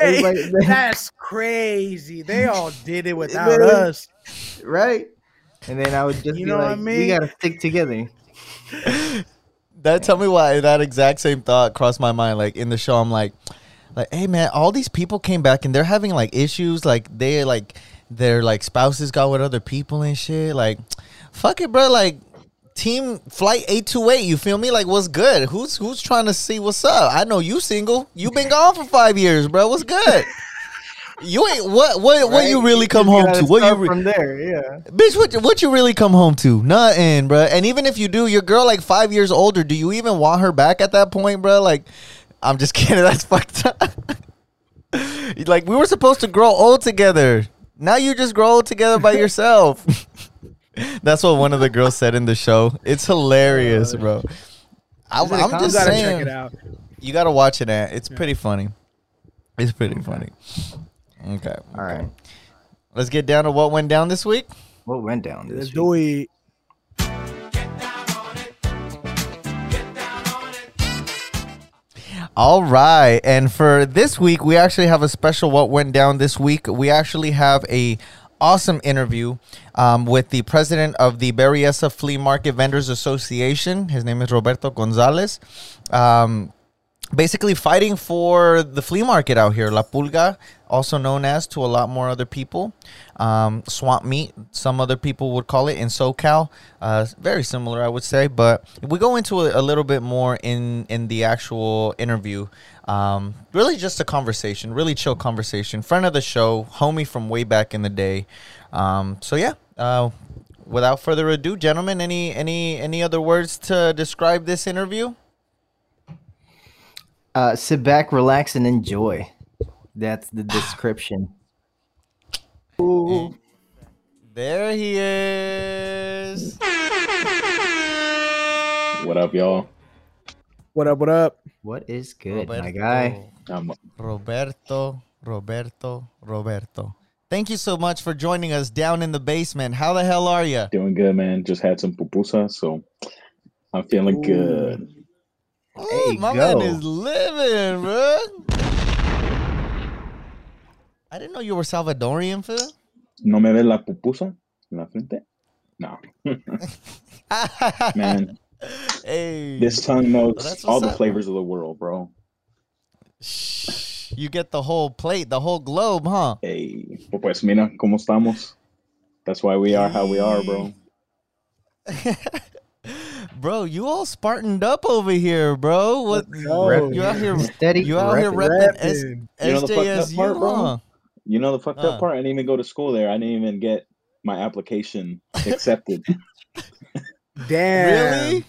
Speaker 4: Hey,
Speaker 3: everybody,
Speaker 4: that's crazy. They all did it without
Speaker 3: Really?
Speaker 4: us.
Speaker 3: right?" And then I would just
Speaker 4: You
Speaker 3: be
Speaker 4: know what I
Speaker 3: like, "We gotta stick together."
Speaker 5: That tell me why that exact same thought crossed my mind. Like in the show, I'm like, like, hey man, all these people came back and they're having like issues. Like they like their like spouses got with other people and shit. Like, fuck it, bro. Like team flight eight two eight. You feel me? Like what's good? Who's who's trying to see what's up? I know you single. You've been gone for five years, bro. What's good? You ain't what what what you really come
Speaker 3: just
Speaker 5: home
Speaker 3: gotta?
Speaker 5: What you re-
Speaker 3: from there? Yeah.
Speaker 5: Bitch, what, what you really come home to? Nothing, bruh. And even if you do, your girl like five years older, do you even want her back at that point, bruh? Like, I'm just kidding. That's fucked up. like, we were supposed to grow old together. Now you just grow old together by yourself. That's what one of the girls said in the show. It's hilarious, uh, bro. I,
Speaker 3: Is it a
Speaker 5: I'm
Speaker 3: com-
Speaker 5: just
Speaker 4: gotta
Speaker 5: saying.
Speaker 4: check it out.
Speaker 5: You gotta watch it, Ant. It's pretty funny. It's pretty funny. Okay.
Speaker 3: All right.
Speaker 5: Let's get down to what went down this week.
Speaker 3: What went down
Speaker 4: Let's
Speaker 3: this
Speaker 4: do
Speaker 3: week?
Speaker 4: it.
Speaker 5: All right. And for this week, we actually have a special what went down this week. We actually have a awesome interview um, with the president of the Berryessa Flea Market Vendors Association. His name is Roberto Gonzalez. Um, basically fighting for the flea market out here, La Pulga, also known as to a lot more other people, um, swap meet. Some other people would call it in SoCal. Uh, very similar, I would say. But we go into a, a little bit more in in the actual interview. Um, really, just a conversation, really chill conversation. Friend of the show, homie from way back in the day. Um, so yeah. Uh, without further ado, gentlemen, any any any other words to describe this interview?
Speaker 3: Uh, sit back, relax, and enjoy. That's the description. Ooh.
Speaker 5: There he is.
Speaker 6: What up, y'all?
Speaker 4: What up? What up?
Speaker 3: What is good, my guy?
Speaker 6: I'm
Speaker 5: Roberto, Roberto, Roberto. Thank you so much for joining us down in the basement. How the hell are you?
Speaker 6: doing good, man. Just had some pupusa, so I'm feeling good.
Speaker 3: There you
Speaker 5: my
Speaker 3: go.
Speaker 5: man is living, bro. I didn't know you were Salvadorian, Phil.
Speaker 6: ¿No me ves la pupusa en la frente? No. man,
Speaker 5: hey,
Speaker 6: this tongue knows
Speaker 5: that's
Speaker 6: all the
Speaker 5: up.
Speaker 6: flavors of the world, bro.
Speaker 5: Shh, you get the whole plate, the whole globe, huh?
Speaker 6: Hey, pues mira cómo estamos. That's why we are how we are, bro.
Speaker 5: bro, you all spartaned up over here, bro. What
Speaker 4: go.
Speaker 5: you out here?
Speaker 3: Steady.
Speaker 5: You out here
Speaker 3: repping.
Speaker 5: repping S-
Speaker 6: You know the
Speaker 5: SJSU,
Speaker 6: part, bro?
Speaker 5: huh?
Speaker 6: You know the fucked
Speaker 5: Uh.
Speaker 6: up part? I didn't even go to school there. I didn't even get my application accepted.
Speaker 4: Damn.
Speaker 5: Really?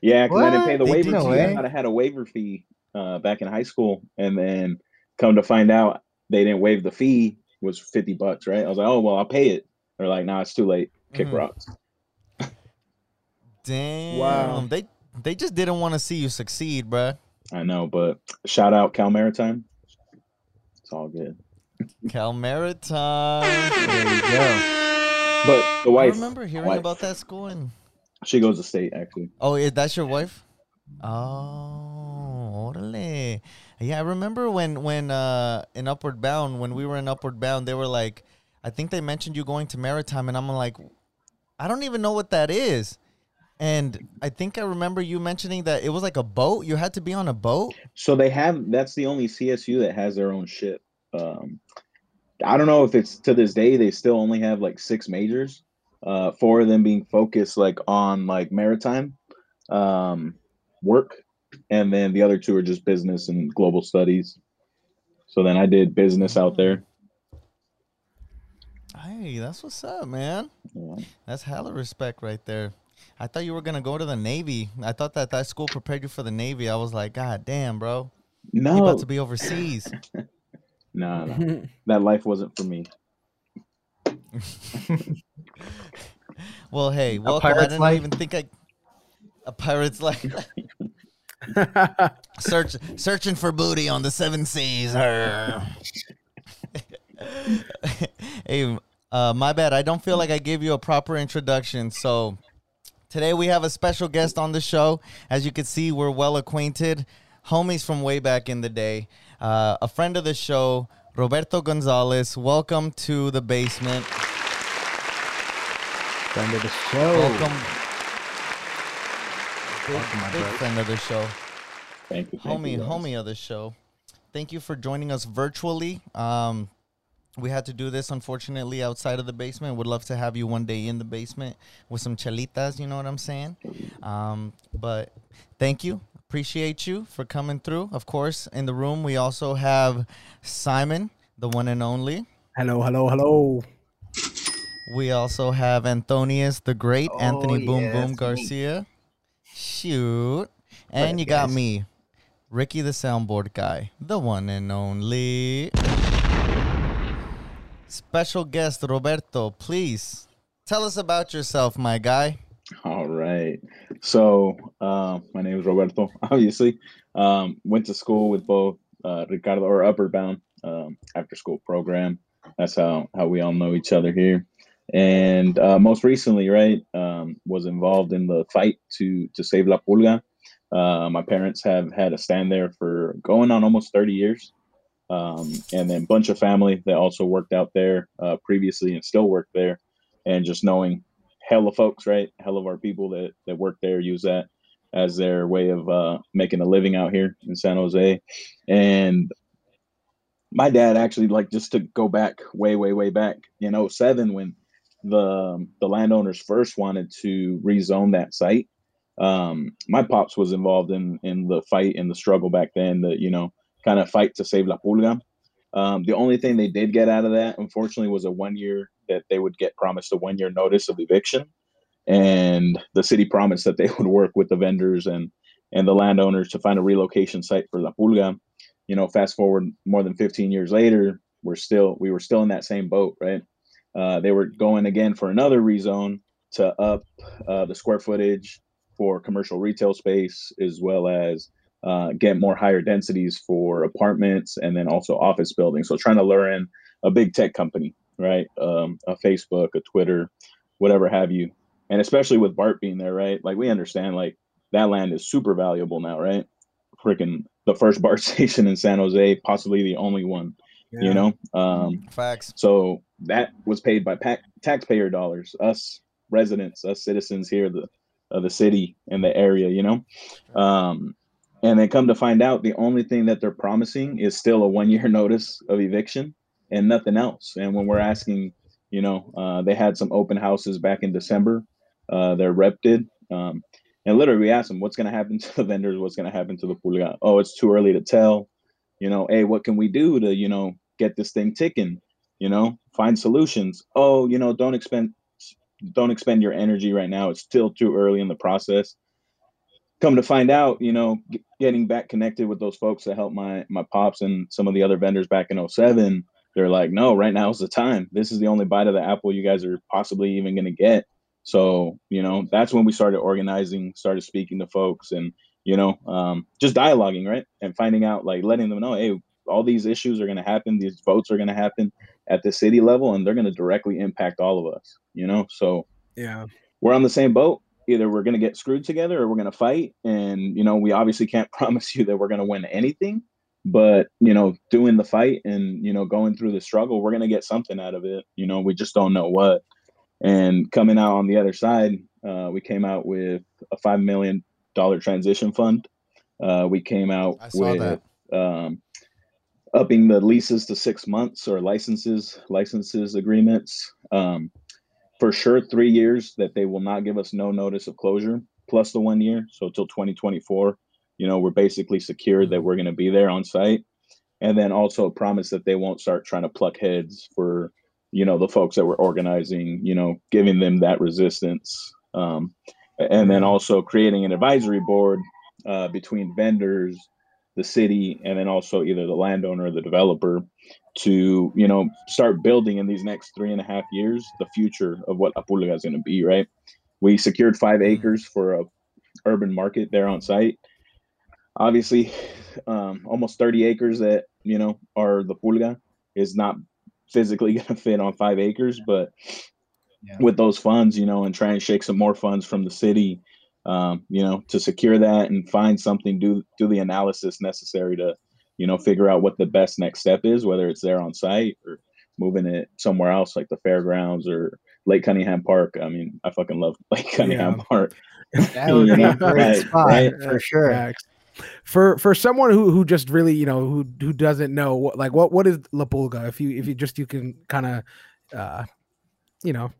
Speaker 6: yeah, because I didn't pay the
Speaker 3: They
Speaker 6: waiver fee.
Speaker 3: away?
Speaker 6: I thought I had a waiver fee uh, back in high school, and then come to find out they didn't waive the fee was fifty bucks. Right? I was like, oh well, I'll pay it. They're like, nah, it's too late. Kick
Speaker 5: Mhm.
Speaker 6: rocks.
Speaker 5: Damn. Wow. They they just didn't want to see you succeed, bruh.
Speaker 6: I know, but shout out Cal Maritime. It's all good.
Speaker 5: Cal Maritime.
Speaker 3: There you go.
Speaker 6: But the wife.
Speaker 5: I remember hearing
Speaker 6: wife,
Speaker 5: about that school and
Speaker 6: she goes to state actually.
Speaker 5: Oh, is that's your wife? Oh, orale. Yeah, I remember when when uh in Upward Bound when we were in Upward Bound, they were like, I think they mentioned you going to Maritime, and I'm like, I don't even know what that is. And I think I remember you mentioning that it was like a boat. You had to be on a boat.
Speaker 6: So they have that's the only CSU that has their own ship. Um, I don't know if it's to this day they still only have like six majors, uh, four of them being focused like on like maritime um, work, and then the other two are just business and global studies. So then I did business out there.
Speaker 5: Hey, that's what's up, man.
Speaker 6: Yeah.
Speaker 5: That's hella respect right there. I thought you were gonna go to the Navy. I thought that that school prepared you for the Navy. I was like, God damn, bro, you
Speaker 6: No,
Speaker 5: about to be overseas.
Speaker 6: no, no, that life wasn't for me.
Speaker 5: Well, hey, welcome. I didn't
Speaker 3: life?
Speaker 5: even think I. A pirate's life. Search, searching for booty on the seven seas. Hey, uh, my bad. I don't feel like I gave you a proper introduction. So today we have a special guest on the show. As you can see, we're well acquainted, homies from way back in the day. Uh, a friend of the show, Roberto Gonzalez. Welcome to the basement.
Speaker 3: Friend of the show.
Speaker 5: Welcome. Big,
Speaker 3: Welcome, my
Speaker 5: big
Speaker 3: brother.
Speaker 5: friend of the show.
Speaker 6: Thank you, thank
Speaker 5: homie,
Speaker 6: you,
Speaker 5: homie of the show. Thank you for joining us virtually. Um, we had to do this unfortunately outside of the basement. Would love to have you one day in the basement with some chalitas You know what I'm saying? Um, but thank you, appreciate you for coming through. Of course, in the room we also have Simon, the one and only.
Speaker 4: hello, hello, hello.
Speaker 5: We also have Antonius the Great,
Speaker 3: Oh,
Speaker 5: Anthony Boom
Speaker 3: yeah,
Speaker 5: Boom
Speaker 3: that's me.
Speaker 5: Garcia. Shoot. And you got me, Ricky the soundboard guy, the one and only. Special guest Roberto, please tell us about yourself, my guy.
Speaker 6: All right. So uh, my name is Roberto. Obviously, um, went to school with both uh, Ricardo or Upward Bound um, after school program. That's how how we all know each other here. And uh, most recently, right, um, was involved in the fight to to save La Pulga. Uh, my parents have had a stand there for going on almost 30 years. Um, and then bunch of family that also worked out there uh, previously and still work there. And just knowing hell of folks, right? Hell of our people that that work there use that as their way of uh, making a living out here in San Jose. And my dad actually like just to go back way, way, way back in 07 when the the landowners first wanted to rezone that site. Um, my pops was involved in in the fight and the struggle back then. that you know kind of fight to save La Pulga. Um, the only thing they did get out of that, unfortunately, was a one year that they would get promised a one year notice of eviction, and the city promised that they would work with the vendors and and the landowners to find a relocation site for La Pulga. You know, fast forward more than 15 years later, we're still we were still in that same boat, right? Uh, they were going again for another rezone to up uh, the square footage for commercial retail space as well as uh, get more higher densities for apartments and then also office buildings. So trying to lure in a big tech company, right? Um, a Facebook, a Twitter, whatever have you. And especially with BART being there, right? Like we understand like that land is super valuable now, right? Freaking the first BART station in San Jose, possibly the only one, you know? Um,
Speaker 5: Facts.
Speaker 6: so that was paid by pac- taxpayer dollars, us residents, us citizens here, the of the city and the area, you know. Um, and then come to find out, the only thing that they're promising is still a one year notice of eviction and nothing else. And when we're asking, you know, uh, they had some open houses back in December. Uh, they're rep did. Um, And literally, we asked them, what's going to happen to the vendors? What's going to happen to the pulga? Oh, it's too early to tell. You know, hey, what can we do to, you know, get this thing ticking? You know, find solutions. Oh, you know, don't expend don't expend your energy right now. It's still too early in the process. Come to find out, you know, getting back connected with those folks that helped my my pops and some of the other vendors back in 07, they're like, no, right now is the time. This is the only bite of the apple you guys are possibly even going to get. So, you know, that's when we started organizing, started speaking to folks and, you know, um, just dialoguing, right? And finding out, like, letting them know, hey, all these issues are going to happen. These votes are going to happen at the city level and they're going to directly impact all of us, you know? So
Speaker 4: Yeah.
Speaker 6: we're on the same boat. Either we're going to get screwed together or we're going to fight. And, you know, we obviously can't promise you that we're going to win anything, but, you know, doing the fight and, you know, going through the struggle, we're going to get something out of it. You know, we just don't know what. And coming out on the other side, uh, we came out with a $5 million transition fund. Uh, we came out with um, upping the leases to six months or licenses, licenses agreements. Um, for sure, three years that they will not give us no notice of closure, plus the one year. So till 2024, you know, we're basically secured that we're going to be there on site. And then also promise that they won't start trying to pluck heads for, you know, the folks that were organizing, you know, giving them that resistance. Um, and then also creating an advisory board uh, between vendors, the city, and then also either the landowner or the developer to, you know, start building in these next three and a half years the future of what La Pulga is going to be, right? We secured five acres for a urban market there on site. Obviously, um, almost 30 acres that, you know, are the Pulga is not physically going to fit on five acres, but
Speaker 3: Yeah.
Speaker 6: with those funds, you know, and try and shake some more funds from the city, um, you know, to secure that and find something, do do the analysis necessary to, you know, figure out what the best next step is, whether it's there on site or moving it somewhere else like the fairgrounds or Lake Cunningham Park. I mean, I fucking love Lake Cunningham
Speaker 4: Yeah.
Speaker 6: Park.
Speaker 3: That would be a great
Speaker 6: right,
Speaker 3: spot
Speaker 6: right.
Speaker 3: for sure.
Speaker 4: Facts. For for someone who who just really you know who who doesn't know what like what what is La Pulga if you if you just you can kind of uh you know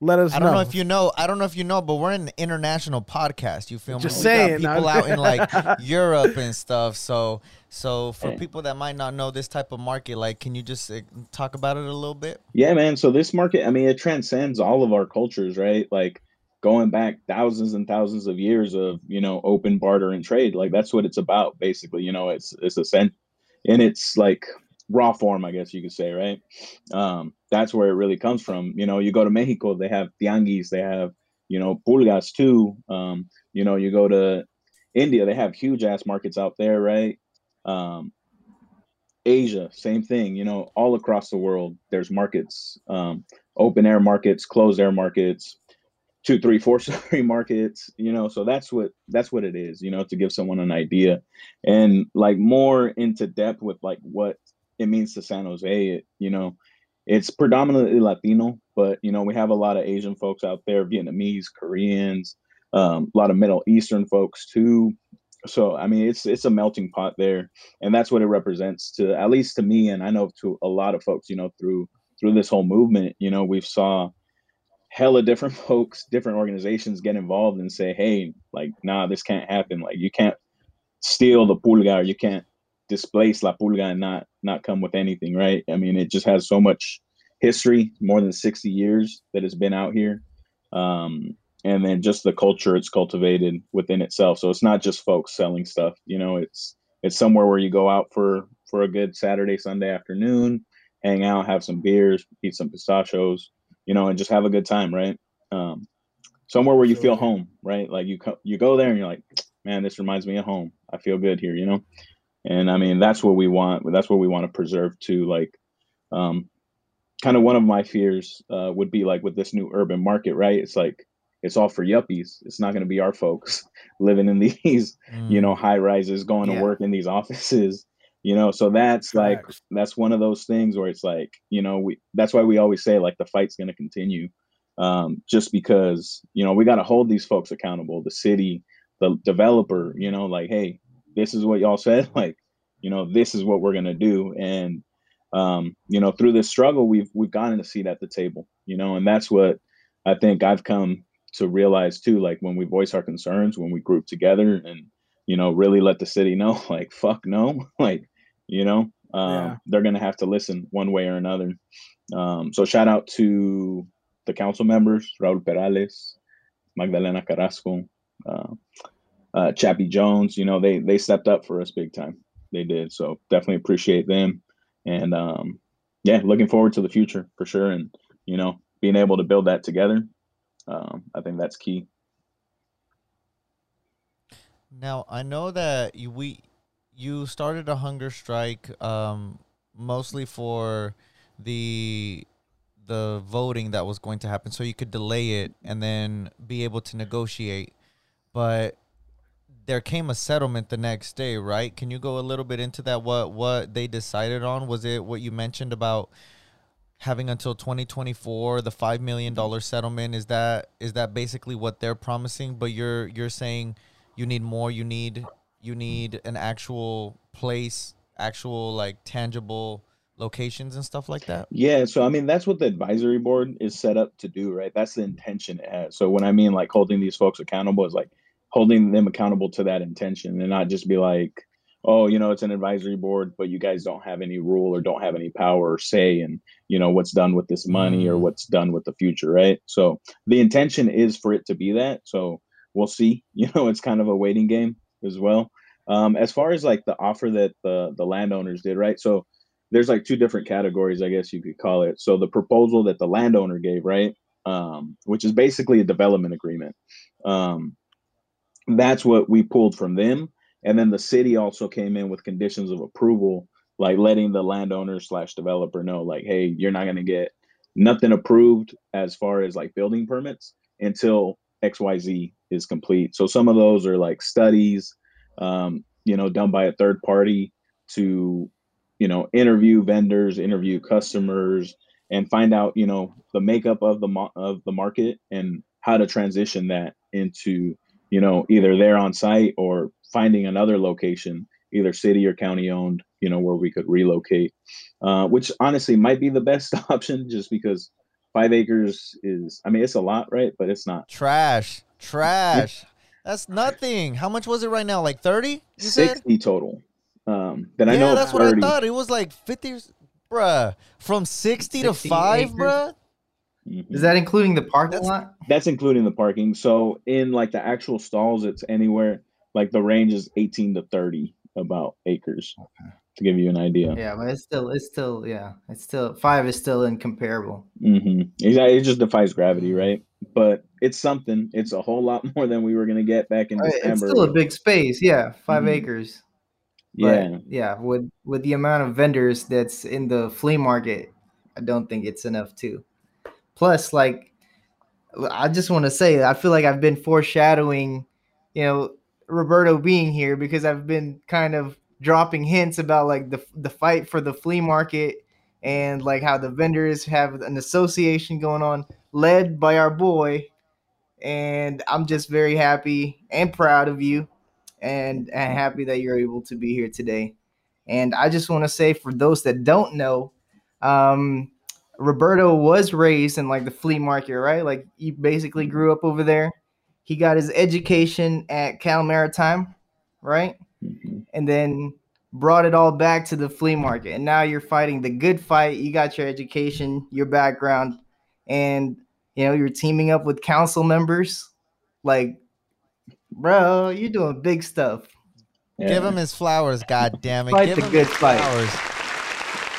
Speaker 4: let us
Speaker 5: I don't know. if you know. I don't know if you know, but we're an international podcast. You feel me?
Speaker 4: Just
Speaker 5: We
Speaker 4: saying,
Speaker 5: got people out in like Europe and stuff. So, so for
Speaker 6: Hey.
Speaker 5: people that might not know this type of market, like, can you just uh, talk about it a little bit?
Speaker 6: Yeah, man. So this market, I mean, it transcends all of our cultures, right? Like going back thousands and thousands of years of, you know, open barter and trade. Like that's what it's about, basically. You know, it's it's a sen- in its like raw form, I guess you could say, right? Um, that's where it really comes from. You know, you go to Mexico, they have tianguis, they have, you know, pulgas too. Um, you know, you go to India, they have huge ass markets out there, right? Um, Asia, same thing. You know, all across the world, there's markets, um, open air markets, closed air markets, two, three, four story markets. You know, so that's what that's what it is. You know, to give someone an idea, and like more into depth with like what it means to San Jose. It, you know, it's predominantly Latino, but you know, we have a lot of Asian folks out there, Vietnamese, Koreans, um, a lot of Middle Eastern folks too. So I mean, it's it's a melting pot there and that's what it represents to at least to me and i know to a lot of folks you know through through this whole movement you know we've saw hella different folks different organizations get involved and say hey like nah this can't happen like you can't steal the pulga or you can't displace la pulga and not not come with anything right i mean it just has so much history more than 60 years that it's been out here um and then just the culture it's cultivated within itself so it's not just folks selling stuff you know it's it's somewhere where you go out for for a good Saturday Sunday afternoon, hang out, have some beers, eat some pistachios, you know, and just have a good time, right? Um, somewhere where you feel home, right? Like you co- you go there and you're like, man, this reminds me of home. I feel good here, you know. And I mean, that's what we want. That's what we want to preserve too. Like, um, kind of one of my fears uh, would be like with this new urban market, right? It's like it's all for yuppies. It's not going to be our folks living in these you know high rises going
Speaker 3: Yeah.
Speaker 6: to work in these offices you know so that's like that's one of those things where it's like you know we that's why we always say like the fight's going to continue um just because you know we got to hold these folks accountable the city the developer you know like hey this is what y'all said like you know this is what we're going to do and um you know through this struggle we've we've gotten a seat at the table you know and that's what i think i've come to realize too, like when we voice our concerns, when we group together and you know really let the city know, like fuck no, like you know um,
Speaker 4: Yeah.
Speaker 6: they're gonna have to listen one way or another. Um, so shout out to the council members, Raul Peralez, Magdalena Carrasco, uh, uh, Chappie Jones. You know they they stepped up for us big time. They did. So definitely appreciate them. And um, yeah, looking forward to the future for sure. And you know being able to build that together, um, I think that's key.
Speaker 5: Now I know that you, we you started a hunger strike um, mostly for the the voting that was going to happen, so you could delay it and then be able to negotiate. But there came a settlement the next day, right? Can you go a little bit into that? What what they decided on? Was it what you mentioned about having until 2024 the 5 million dollar settlement is that is that basically what they're promising but you're you're saying you need more you need you need an actual place actual like tangible locations and stuff like that
Speaker 6: Yeah, so I mean that's what the advisory board is set up to do, right? That's the intention it has. So when I mean like holding these folks accountable is like holding them accountable to that intention and not just be like, oh, you know, it's an advisory board, but you guys don't have any rule or don't have any power or say in, you know, what's done with this money or
Speaker 5: Mm.
Speaker 6: what's done with the future, right? So the intention is for it to be that. So we'll see. You know, it's kind of a waiting game as well. Um, as far as like the offer that the the landowners did, right? So there's like two different categories, I guess you could call it. So the proposal that the landowner gave, right, um, which is basically a development agreement. Um, that's what we pulled from them, and then the city also came in with conditions of approval, like letting the landowner slash developer know, like, hey, you're not going to get nothing approved as far as like building permits until X Y Z is complete. So some of those are like studies, um, you know, done by a third party to you know interview vendors interview customers and find out you know the makeup of the of the market and how to transition that into you know either there on site or finding another location either city or county owned you know where we could relocate uh, which honestly might be the best option just because five acres is i mean it's a lot right? But it's not.
Speaker 5: Trash trash. That's nothing. How much was it right now? Like 30 you said?
Speaker 6: 60 total. Um that
Speaker 5: yeah
Speaker 6: i know
Speaker 5: that's
Speaker 6: of
Speaker 5: what i thought. It was like 50 bruh. From 60, to 5
Speaker 3: acres?
Speaker 5: bruh
Speaker 6: Mhm.
Speaker 3: Is that including the parking
Speaker 5: That's-
Speaker 3: lot?
Speaker 6: That's including the parking. So in like the actual stalls, it's anywhere like the range is 18 to 30 about acres to give you an idea.
Speaker 3: Yeah, but it's still, it's still, yeah, it's still five is still incomparable.
Speaker 6: Mm-hmm. Exactly. It just defies gravity, right? But it's something. It's a whole lot more than we were gonna get back in
Speaker 3: Right,
Speaker 6: December.
Speaker 3: It's still a big space, yeah, 5
Speaker 6: Mhm.
Speaker 3: acres. But,
Speaker 6: yeah.
Speaker 3: yeah. With with the amount of vendors that's in the flea market, I don't think it's enough too. Plus, like, I just want to say, I feel like I've been foreshadowing, you know, Roberto being here because I've been kind of dropping hints about like the the fight for the flea market and like how the vendors have an association going on led by our boy and I'm just very happy and proud of you and, and happy that you're able to be here today. And I just want to say for those that don't know, um, Roberto was raised in like the flea market, right? Like he basically grew up over there. He got his education at Cal Maritime, right?
Speaker 6: Mhm.
Speaker 3: And then brought it all back to the flea market. And now you're fighting the good fight. You got your education, your background, and you know, you're teaming up with council members. Like, bro, you're doing big stuff.
Speaker 6: Yeah.
Speaker 5: Give him his flowers, god damn it.
Speaker 3: Fight
Speaker 5: Give
Speaker 3: the
Speaker 5: him
Speaker 3: good
Speaker 5: his
Speaker 3: fight.
Speaker 5: flowers.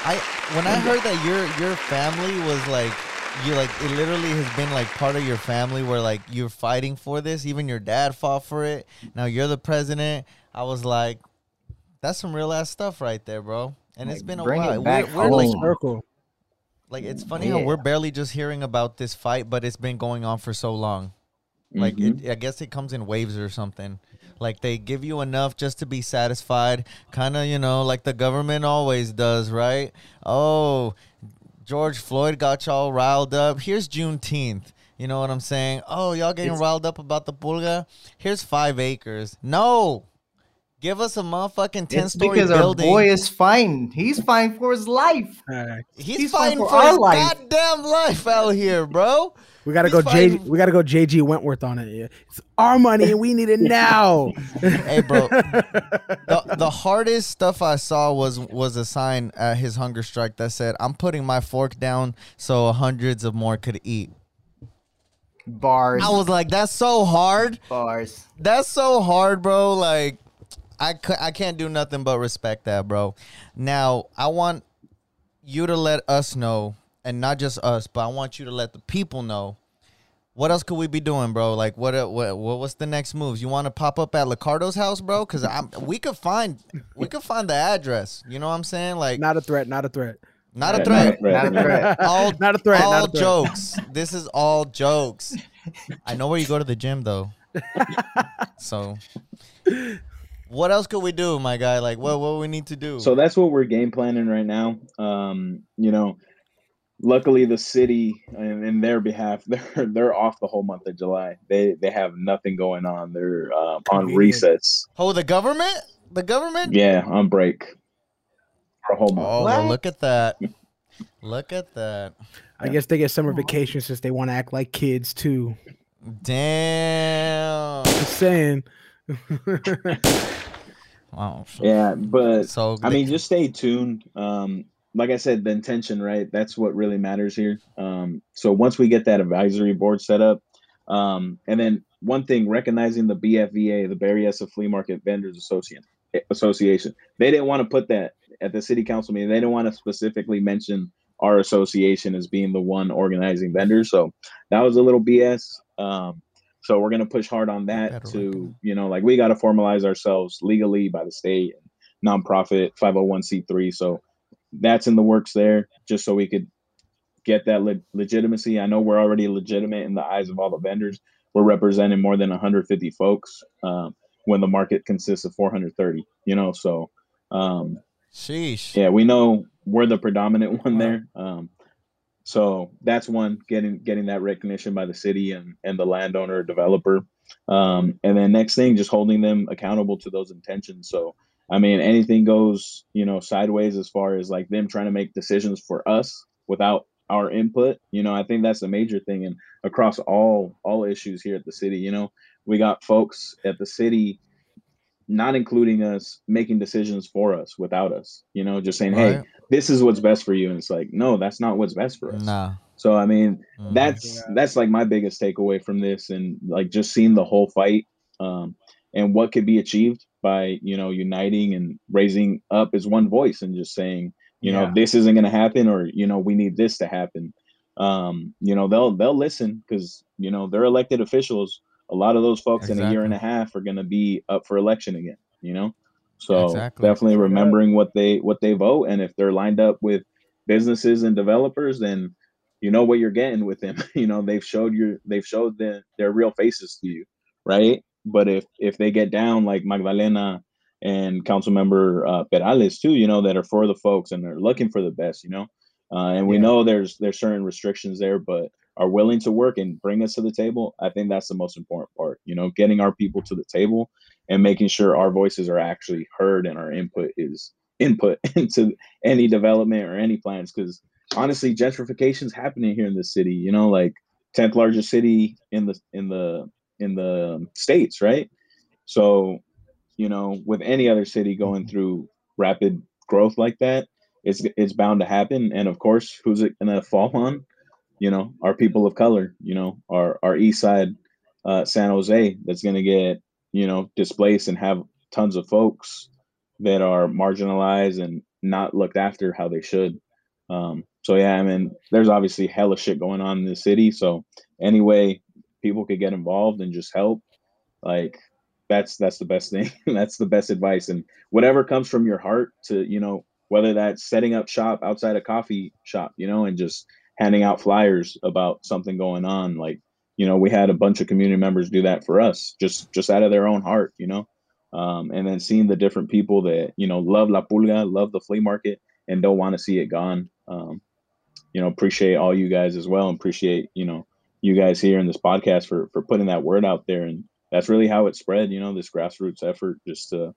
Speaker 5: I when I heard that your your family was like you like it literally has been like part of your family where like you're fighting for this, even your dad fought for it. Now you're the president. I was like, that's some real ass stuff right there, bro. And it's
Speaker 3: Like,
Speaker 5: been a
Speaker 3: bring it
Speaker 5: while.
Speaker 3: back
Speaker 5: we're, we're like
Speaker 3: home.
Speaker 4: Circle.
Speaker 5: like it's funny how we're barely just hearing about this fight, but it's been going on for so long. Like
Speaker 6: Mhm.
Speaker 5: it, I guess it comes in waves or something. Like they give you enough just to be satisfied, kind of you know, like the government always does, right? Oh, George Floyd got y'all riled up. Here's Juneteenth. You know what I'm saying? Oh, y'all getting
Speaker 3: It's-
Speaker 5: riled up about the pulga? Here's five acres. No, Give us a motherfucking ten
Speaker 3: It's
Speaker 5: story
Speaker 3: because our boy is fighting. He's fighting for his life.
Speaker 4: All right.
Speaker 5: He's,
Speaker 3: he's
Speaker 5: fighting
Speaker 3: fighting
Speaker 5: for,
Speaker 3: for our
Speaker 5: his
Speaker 3: life.
Speaker 5: goddamn life out here, bro.
Speaker 4: We gotta
Speaker 5: He's
Speaker 4: go J. We gotta go JG Wentworth on it. It's our money and we need it now.
Speaker 5: Hey, bro. the, the hardest stuff I saw was was a sign at his hunger strike that said, "I'm putting my fork down so hundreds of more could eat."
Speaker 3: Bars.
Speaker 5: I was like, "That's so hard.
Speaker 3: bars.
Speaker 5: That's so hard, bro. Like, I cou- I can't do nothing but respect that, bro. Now, I want you to let us know, and not just us, but I want you to let the people know." What else could we be doing, bro? Like, what, uh, what, what what's the next moves? You want to pop up at Liccardo's house, bro? Because I'm, we could find, we could find the address. You know what I'm saying? Like, not,
Speaker 4: not a threat. Not a threat.
Speaker 5: Not
Speaker 6: a
Speaker 5: threat.
Speaker 3: Not a threat.
Speaker 5: All,
Speaker 4: not a threat.
Speaker 5: all
Speaker 4: not a threat.
Speaker 5: jokes. This is all jokes. I know where you go to the gym though. so, what else could we do, my guy? Like, what what we need to do?
Speaker 6: So that's what we're game planning right now. Um, you know, luckily the city and in their behalf, they're they're off the whole month of July. They they have nothing going on. They're uh, on
Speaker 4: Convenient.
Speaker 6: recess.
Speaker 5: oh, the government, the government.
Speaker 6: Yeah, on break for a whole month.
Speaker 5: Oh, well,
Speaker 3: What?
Speaker 5: look at that. Look at that.
Speaker 4: I guess they get summer vacation since they want to act like kids too.
Speaker 5: Damn.
Speaker 4: Just saying.
Speaker 5: Wow. So,
Speaker 6: Yeah, but
Speaker 5: so
Speaker 6: I mean, just stay tuned. Um, like I said, the intention, right? That's what really matters here. Um, so once we get that advisory board set up, um, and then one thing, recognizing the BFVA, the Berryessa Flea Market Vendors Association, Association, they didn't want to put that at the city council meeting. They didn't want to specifically mention our association as being the one organizing vendors. So that was a little BS. Um, so we're gonna push hard on that
Speaker 5: Better
Speaker 6: to, you know, like we got to formalize ourselves legally by the state, nonprofit, 501c3. So that's in the works there, just so we could get that le- legitimacy. I know we're already legitimate in the eyes of all the vendors. We're representing more than 150 folks um, when the market consists of 430. You know, so um,
Speaker 5: sheesh.
Speaker 6: yeah, we know we're the predominant one
Speaker 5: Wow.
Speaker 6: there. Um, so that's one getting getting that recognition by the city and and the landowner developer. Um, and then next thing, just holding them accountable to those intentions. So I mean, anything goes, you know, sideways as far as like them trying to make decisions for us without our input. You know, I think that's a major thing, and across all all issues here at the city. You know, we got folks at the city not including us making decisions for us without us you know just saying hey this is what's best for you and it's like no that's not what's best for us
Speaker 5: Nah.
Speaker 6: so i mean
Speaker 5: Mhm.
Speaker 6: that's
Speaker 4: Yeah.
Speaker 6: that's like my biggest takeaway from this and like just seeing the whole fight um and what could be achieved by you know uniting and raising up as one voice and just saying you know this isn't going to happen or you know we need this to happen. Um you know they'll they'll listen because you know they're elected officials. A lot of those folks in a year and a half are going to be up for election again you know? So
Speaker 5: Exactly.
Speaker 6: definitely remembering what they what they vote and if they're lined up with businesses and developers then you know what you're getting with them. You know they've showed your they've showed the, their real faces to you right but if if they get down like magdalena and council member uh, Peralez too you know that are for the folks and they're looking for the best you know? Uh, and we
Speaker 3: Yeah.
Speaker 6: know there's there's certain restrictions there but are willing to work and bring us to the table i think that's the most important part you know? Getting our people to the table and making sure our voices are actually heard and our input is input into any development or any plans because honestly gentrification is happening here in the city you know? Like 10th largest city in the in the in the states right? So you know with any other city going through rapid growth like that it's it's bound to happen. And of course who's it gonna fall on? You know our people of color you know our our east side uh san jose that's gonna get you know displaced and have tons of folks that are marginalized and not looked after how they should. Um so yeah i mean there's obviously hella shit going on in the city. So any way people could get involved and just help like that's that's the best thing. That's the best advice. And whatever comes from your heart to you know whether that's setting up shop outside a coffee shop you know and just handing out flyers about something going on like you know we had a bunch of community members do that for us just just out of their own heart you know? Um, and then seeing the different people that you know love la pulga love the flea market and don't want to see it gone. Um, you know appreciate all you guys as well. Appreciate you know you guys here in this podcast for for putting that word out there and that's really how it spread you know this grassroots effort just to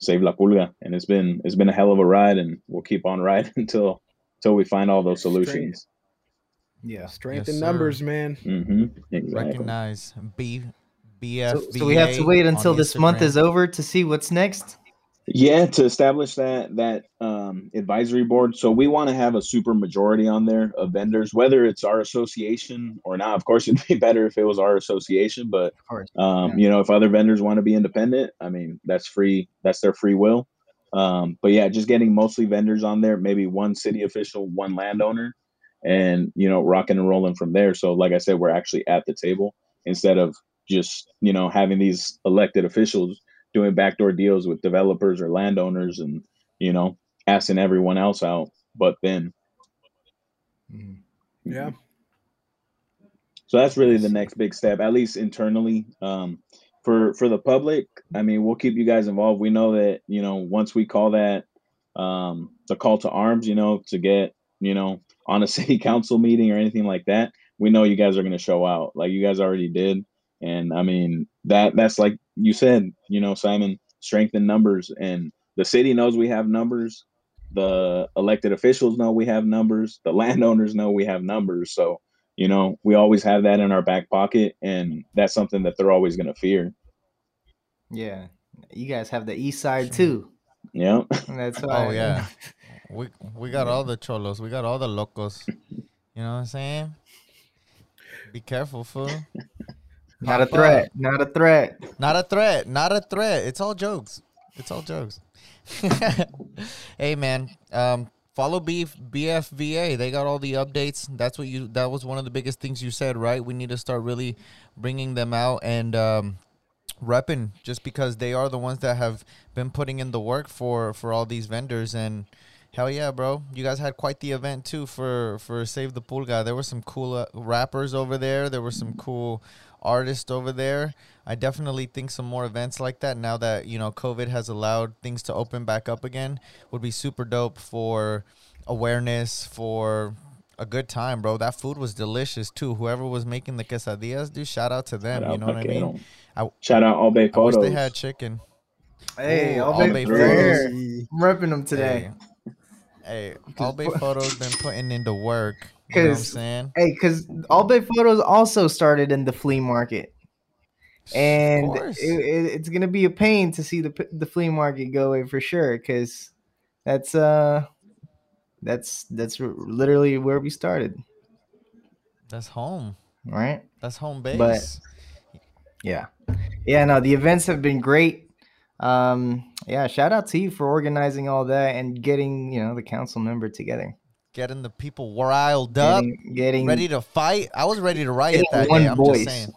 Speaker 6: save La Pulga, and it's been it's been a hell of a ride, and we'll keep on riding until until we find all those
Speaker 4: Straight.
Speaker 6: solutions.
Speaker 3: Yeah.
Speaker 4: Strength
Speaker 5: Yes,
Speaker 4: in
Speaker 5: sir.
Speaker 4: numbers, man.
Speaker 6: hmm Exactly.
Speaker 5: Recognize B
Speaker 3: So,
Speaker 5: BF.
Speaker 3: so we have to wait until this month is over to see what's next.
Speaker 6: Yeah, to establish that that um, advisory board. So we want to have a super majority on there of vendors, whether it's our association or not. Of course, it'd be better if it was our association, but um,
Speaker 3: Yeah.
Speaker 6: you know, if other vendors want to be independent, I mean, that's free. That's their free will. Um, but yeah, just getting mostly vendors on there, maybe one city official, one landowner, and you know, rocking and rolling from there. So, like I said, we're actually at the table instead of just you know having these elected officials doing backdoor deals with developers or landowners, and you know, asking everyone else out. But then,
Speaker 4: Yeah.
Speaker 6: So that's really the next big step, at least internally. Um, for for the public, I mean, we'll keep you guys involved. We know that you know once we call that um, the call to arms, you know, to get you know on a city council meeting or anything like that, we know you guys are going to show out, like you guys already did. And I mean that that's like you said, you know, Simon, strength in numbers, and the city knows we have numbers. The elected officials know we have numbers. The landowners know we have numbers. So you know we always have that in our back pocket and that's something that they're always going to fear
Speaker 3: Yeah. You guys have the east side too.
Speaker 6: Oh,
Speaker 3: yeah that's why
Speaker 5: Oh yeah, we we got all the cholos. We got all the locos. You know what I'm saying? Be careful, fool.
Speaker 3: Not a threat. Not a threat.
Speaker 5: Not a threat. Not a threat. It's all jokes. It's all jokes. hey man, um, follow B BFVA. They got all the updates. That's what you. That was one of the biggest things you said, right? We need to start really bringing them out and um, repping, just because they are the ones that have been putting in the work for for all these vendors and. Hell yeah, bro! You guys had quite the event too for for Save the Pulga. There were some cool uh, rappers over there. There were some cool artists over there. I definitely think some more events like that now that you know COVID has allowed things to open back up again would be super dope for awareness for a good time, bro. That food was delicious too. Whoever was making the quesadillas, dude, shout out to them.
Speaker 6: Shout
Speaker 5: you know what I mean?
Speaker 6: Vaquero.
Speaker 5: I,
Speaker 6: shout out all bay
Speaker 5: I wish they had chicken.
Speaker 3: Hey,
Speaker 5: Ooh,
Speaker 3: All
Speaker 5: All
Speaker 3: Bay
Speaker 5: Bay
Speaker 3: Photos.
Speaker 5: Photos.
Speaker 3: I'm repping them today.
Speaker 5: Hey, hey All Bay Photos been putting in the work. You know what I'm
Speaker 3: 'Cause-
Speaker 5: saying?
Speaker 3: Hey, because All Bay Photos also started in the flea market. And it, it- it's gonna be a pain to see the the flea market go away for sure, because that's uh that's that's literally where we started,
Speaker 5: That's home.
Speaker 3: right?
Speaker 5: That's home base.
Speaker 3: But- Yeah, yeah. No, the events have been great. Um, yeah, shout out to you for organizing all that and getting you know the council member together,
Speaker 5: Getting the people riled up.
Speaker 3: getting, getting
Speaker 5: ready to fight. I was ready to riot that day. I'm
Speaker 3: voice.
Speaker 5: just saying.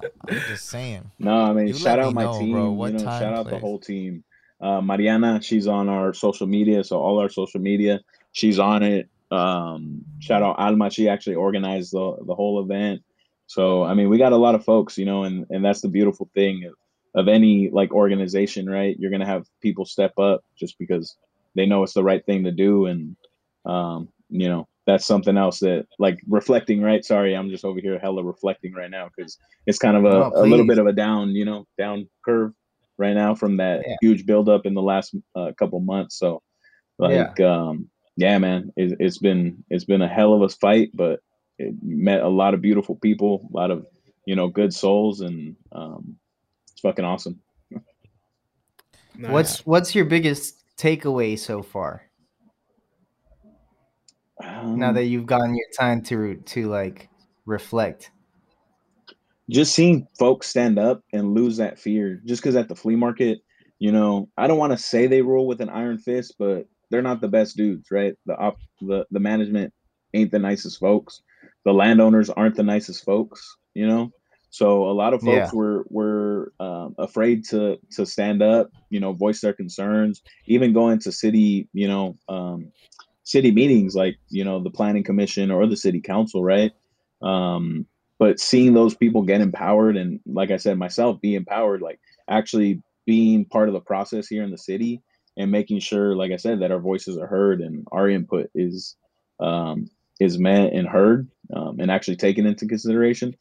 Speaker 5: I'm just saying.
Speaker 6: no i mean
Speaker 5: You
Speaker 6: shout out
Speaker 5: me
Speaker 6: my
Speaker 5: know,
Speaker 6: team
Speaker 5: bro, what
Speaker 6: you know
Speaker 5: time,
Speaker 6: shout out the whole team uh, mariana she's on our social media so all our social media she's on it um, shout out alma she actually organized the, the whole event so i mean we got a lot of folks you know and and that's the beautiful thing of, of any like organization right you're gonna have people step up just because they know it's the right thing to do and um, you know that's something else that like reflecting right? Sorry i'm just over here hella reflecting right now because it's kind of a,
Speaker 3: No,
Speaker 6: a little bit of a down you know down curve right now from that
Speaker 3: Yeah.
Speaker 6: huge buildup in the last uh, couple months. So like um yeah man it, it's been it's been a hell of a fight but it met a lot of beautiful people a lot of you know good souls and um it's fucking awesome.
Speaker 3: What's what's your biggest takeaway so far? Now
Speaker 6: Um,
Speaker 3: that you've gotten your time to to like reflect.
Speaker 6: just seeing folks stand up and lose that fear just because at the flea market you know i don't want to say they rule with an iron fist but they're not the best dudes right the op the, the management ain't the nicest folks the landowners aren't the nicest folks you know so a lot of folks
Speaker 3: Yeah.
Speaker 6: were were um, afraid to to stand up you know voice their concerns even going to city you know um, city meetings like you know the planning commission or the city council right um, but seeing those people get empowered and like i said myself be empowered like actually being part of the process here in the city and making sure like i said that our voices are heard and our input is um, is met and heard um, and actually taken into consideration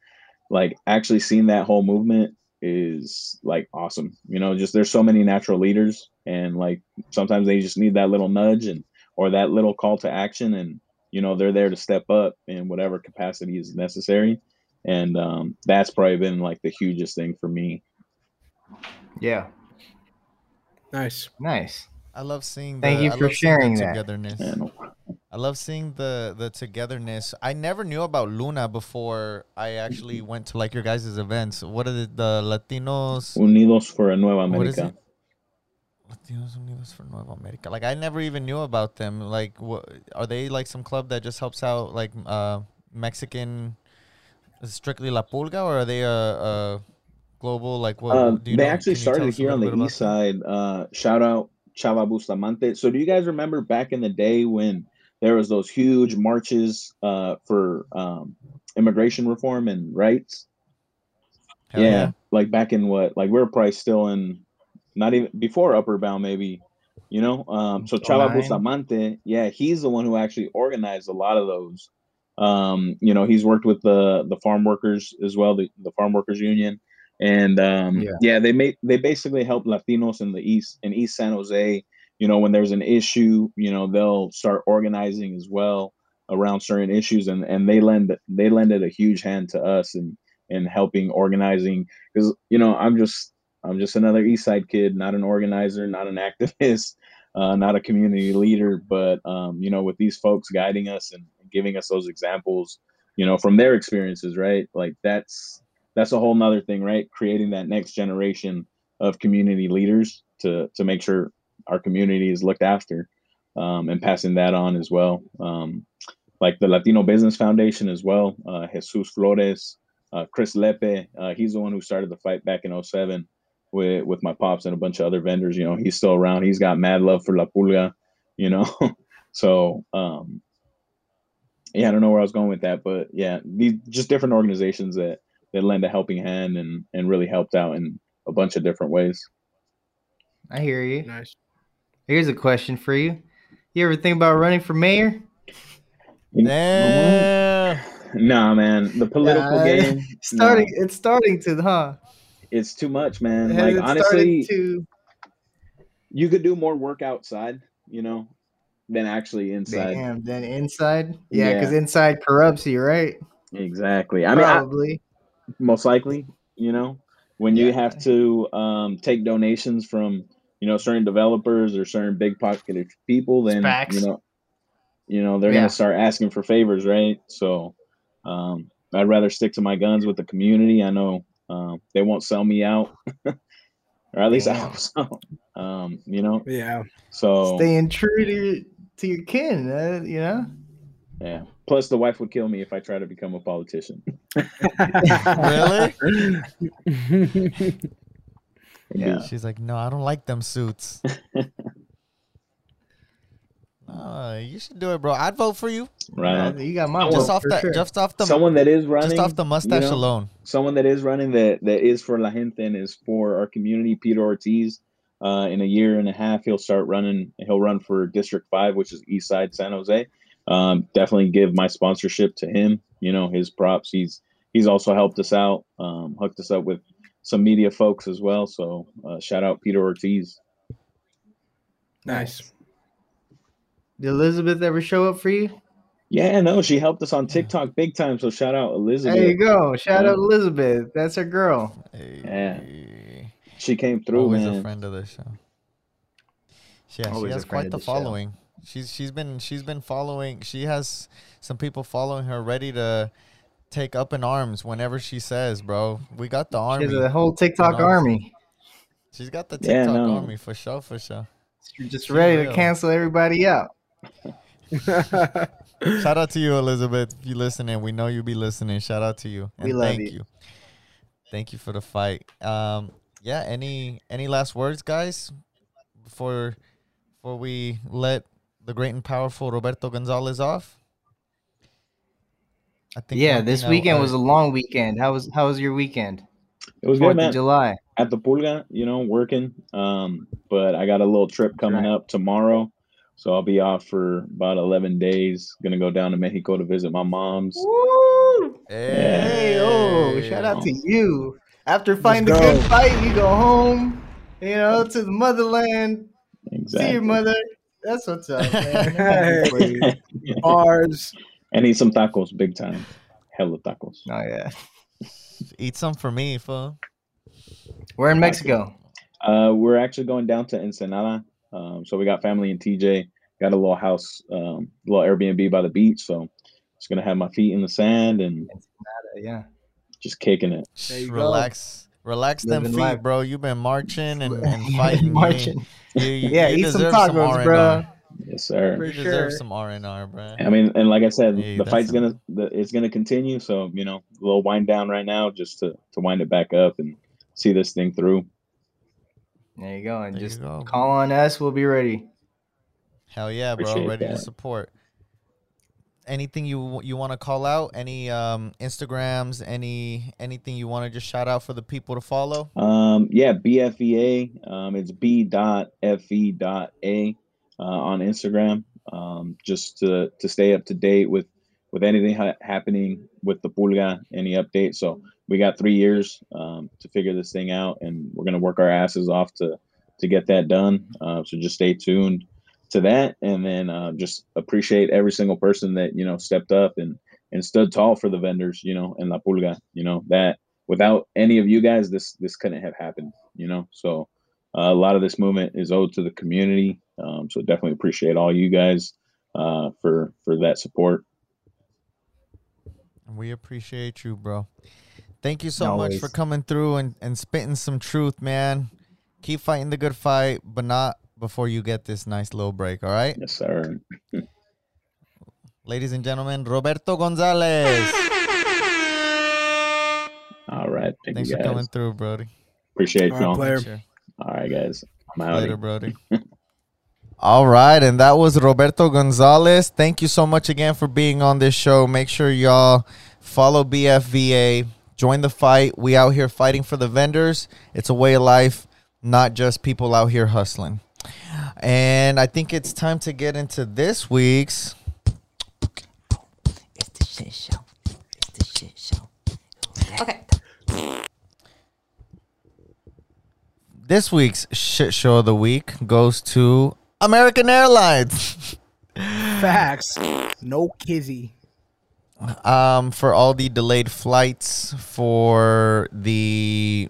Speaker 6: like actually seeing that whole movement is like awesome. You know, just there's so many natural leaders, and like sometimes they just need that little nudge and or that little call to action, and you know they're there to step up in whatever capacity is necessary. And um, that's probably been like the hugest thing for me.
Speaker 3: Yeah.
Speaker 4: Nice.
Speaker 3: Nice.
Speaker 5: I love seeing.
Speaker 3: Thank you
Speaker 5: I
Speaker 3: for
Speaker 5: love seeing the
Speaker 3: sharing that.
Speaker 5: togetherness.
Speaker 6: And
Speaker 5: I love seeing the the togetherness. I never knew about Luna before I actually went to like your guys' events. What are the, the Latinos?
Speaker 6: Unidos for a Nueva
Speaker 5: What is
Speaker 6: America.
Speaker 5: Latinos Unidos for Nueva America. Like I never even knew about them. Like, what are they like? Some club that just helps out like uh Mexican, strictly La Pulga, or are they a, a global like what?
Speaker 6: Um,
Speaker 5: do you
Speaker 6: they
Speaker 5: know-
Speaker 6: actually
Speaker 5: can
Speaker 6: started here on the east side. Uh, shout out Chava Bustamante. So, do you guys remember back in the day when there was those huge marches uh, for um, immigration reform and rights?
Speaker 5: Hell
Speaker 6: yeah, like back in what? Like we're probably still in, not even before Upward Bound, maybe. You know, um, so Chava
Speaker 3: 09.
Speaker 6: Bustamante, yeah, he's the one who actually organized a lot of those. Um, you know, he's worked with the the farm workers as well, the, the farm workers union, and um,
Speaker 3: Yeah.
Speaker 6: yeah. they make they basically help Latinos in the east in East San Jose. You know, when there's an issue, you know, they'll start organizing as well around certain issues, and and they lend they lended a huge hand to us and and helping organizing because you know I'm just I'm just another East Side kid, not an organizer, not an activist, uh, not a community leader, but um, you know, with these folks guiding us and giving us those examples, you know, from their experiences, right? Like that's that's a whole nother thing, right? Creating that next generation of community leaders to to make sure our community is looked after, um, and passing that on as well. Um, like the Latino Business Foundation as well, uh, Jesus Flores, uh, Chris Lepe, uh, he's the one who started the fight back in 07 with with my pops and a bunch of other vendors. You know, he's still around. He's got mad love for La Pulga, you know. so um yeah, I don't know where I was going with that, but yeah, these just different organizations that that lend a helping hand and and really helped out in a bunch of different ways.
Speaker 3: I hear you.
Speaker 4: Nice.
Speaker 3: Here's a question for you. You ever think about running for mayor?
Speaker 6: You know Nah, man, the political
Speaker 3: Nah,
Speaker 6: game.
Speaker 3: Starting,
Speaker 6: nah,
Speaker 3: it's starting to, huh?
Speaker 6: It's too much, man. Like honestly,
Speaker 3: to
Speaker 6: you could do more work outside, you know, than actually inside.
Speaker 3: damn, then inside, yeah, because
Speaker 6: Yeah.
Speaker 3: inside corrupts you, right?
Speaker 6: Exactly. I mean, I,
Speaker 3: Probably.
Speaker 6: most likely, you know, when you have to um, take donations from, you know, certain developers or certain big pocketed people, then you know, you know, they're
Speaker 3: Yeah.
Speaker 6: gonna start asking for favors, right? So, um, I'd rather stick to my guns with the community. I know um, they won't sell me out, or at least I
Speaker 3: Damn.
Speaker 6: hope so. Um, you know,
Speaker 4: Yeah.
Speaker 6: so
Speaker 3: Staying true to your, to your kin, uh, you know.
Speaker 6: yeah. Plus, the wife would kill me if I try to become a politician.
Speaker 5: Really?
Speaker 3: Yeah.
Speaker 5: She's like, no, I don't like them suits. No, you should do it, bro. I'd vote for you.
Speaker 6: Right.
Speaker 3: Uh,
Speaker 6: on.
Speaker 3: you got my
Speaker 5: just
Speaker 3: vote
Speaker 5: off
Speaker 3: for
Speaker 5: that,
Speaker 3: sure.
Speaker 5: just off the,
Speaker 6: Someone that is running,
Speaker 5: just off the
Speaker 6: you
Speaker 5: mustache
Speaker 6: know,
Speaker 5: alone.
Speaker 6: someone that is running that that is for La Gente and is for our community, Peter Ortiz. Uh, in a year and a half, he'll start running. He'll run for District Five, which is East Side San Jose. Um, definitely give my sponsorship to him. You know his props. He's he's also helped us out, um, hooked us up with some media folks as well. So uh, shout out Peter Ortiz.
Speaker 4: nice.
Speaker 3: Did Elizabeth ever show up for you?
Speaker 6: Yeah, no, she helped us on TikTok big time. So shout out Elizabeth.
Speaker 3: There you go. Shout out Elizabeth. That's her girl.
Speaker 5: Hey,
Speaker 6: She came through,
Speaker 5: always
Speaker 6: man.
Speaker 5: a friend of the show. Yeah,
Speaker 3: Always
Speaker 5: she has quite the,
Speaker 3: the
Speaker 5: following. She's she's been she's been following. She has some people following her, ready to take up in arms whenever she says, "Bro, we got the army."
Speaker 3: has a whole TikTok
Speaker 5: know,
Speaker 3: army.
Speaker 5: She's got the
Speaker 6: Yeah,
Speaker 5: TikTok
Speaker 6: no.
Speaker 5: army for sure, for sure.
Speaker 3: She's just
Speaker 5: She's
Speaker 3: ready to cancel everybody out.
Speaker 5: Shout out to you, Elizabeth. If you're listening, we know you'll be listening. Shout out to you. And
Speaker 3: We love
Speaker 5: thank
Speaker 3: you.
Speaker 5: you. Thank you for the fight. Um, yeah. Any any last words, guys, before before we let the great and powerful Roberto Gonzalez off? I think
Speaker 3: Yeah, this
Speaker 5: thing
Speaker 3: weekend
Speaker 5: I-
Speaker 3: was a long weekend. How was how was your weekend?
Speaker 6: It was good,
Speaker 3: Fourth
Speaker 6: man.
Speaker 3: of July.
Speaker 6: at the Pulga, you know, working. Um, but I got a little trip coming
Speaker 3: right.
Speaker 6: up tomorrow. So I'll be off for about 11 days. Gonna go down to Mexico to visit my mom's.
Speaker 3: Woo!
Speaker 5: Hey,
Speaker 3: Hey, oh, shout out to you. After fighting the
Speaker 4: go.
Speaker 3: good fight, you go home, you know, to the motherland,
Speaker 6: Exactly.
Speaker 3: see your mother. That's what's up, man. I'm happy for.
Speaker 4: Bars.
Speaker 6: and eat some tacos, big time. Hella tacos.
Speaker 3: Oh yeah,
Speaker 5: Eat some for me, fool.
Speaker 3: we're in Mexico.
Speaker 6: Uh, we're actually going down to Ensenada. Um, so we got family in TJ. Got a little house, um, little Airbnb by the beach. So just gonna have my feet in the sand and
Speaker 3: Yeah,
Speaker 6: just kicking it.
Speaker 4: There you go.
Speaker 5: relax, relax them
Speaker 3: Living
Speaker 5: feet,
Speaker 3: life.
Speaker 5: bro. You've been marching and, and fighting.
Speaker 3: Marching.
Speaker 5: You, you,
Speaker 3: Yeah,
Speaker 5: you
Speaker 3: eat some
Speaker 5: deserve
Speaker 3: tacos,
Speaker 5: R&R.
Speaker 3: bro.
Speaker 6: Yes, sir.
Speaker 4: For
Speaker 5: You deserve
Speaker 4: sure.
Speaker 5: some R and R, bro.
Speaker 6: I mean, and like I said,
Speaker 5: Hey,
Speaker 6: the fight's gonna, the, it's gonna continue. So you know, a little wind down right now, just to to wind it back up and see this thing through.
Speaker 3: There you go, and
Speaker 5: There
Speaker 3: just
Speaker 5: go.
Speaker 3: call on us. We'll be ready.
Speaker 5: Hell yeah, bro.
Speaker 6: Appreciate
Speaker 5: Ready to support. Anything you you want to call out? Any um Instagrams? Any anything you want to just shout out for the people to follow?
Speaker 6: Um, yeah, BFEA. Um, it's B dot FE dot A uh, on Instagram. Um, just to to stay up to date with with anything ha- happening with the Pulga, any updates. So we got three years um, to figure this thing out, and we're gonna work our asses off to to get that done. Uh, so just stay tuned to that, and then uh, just appreciate every single person that you know stepped up and and stood tall for the vendors, you know, and La Pulga. You know that without any of you guys, this this couldn't have happened. You know, so uh, a lot of this movement is owed to the community. Um, so definitely appreciate all you guys uh, for for that support.
Speaker 5: We appreciate you, bro. Thank you so much for coming through and, and spitting some truth, man. Keep fighting the good fight, but not before you get this nice little break, all right?
Speaker 6: Yes, sir.
Speaker 5: Ladies and gentlemen, Roberto Gonzalez.
Speaker 6: All right, thank
Speaker 5: Thanks
Speaker 6: you
Speaker 5: for
Speaker 6: guys.
Speaker 5: coming through, Brody.
Speaker 6: Appreciate
Speaker 4: All right,
Speaker 6: y'all.
Speaker 4: player.
Speaker 5: Sure.
Speaker 6: All right, guys. I'm out.
Speaker 5: Later, Brody. All right, and that was Roberto Gonzalez. Thank you so much again for being on this show. Make sure y'all follow BFVA, join the fight. We out here fighting for the vendors. It's a way of life, not just people out here hustling. And I think it's time to get into this week's
Speaker 7: It's the shit show. It's the shit show. Okay.
Speaker 5: this week's shit show of the week goes to American Airlines.
Speaker 4: Facts. No kizzy.
Speaker 5: Um, for all the delayed flights, for the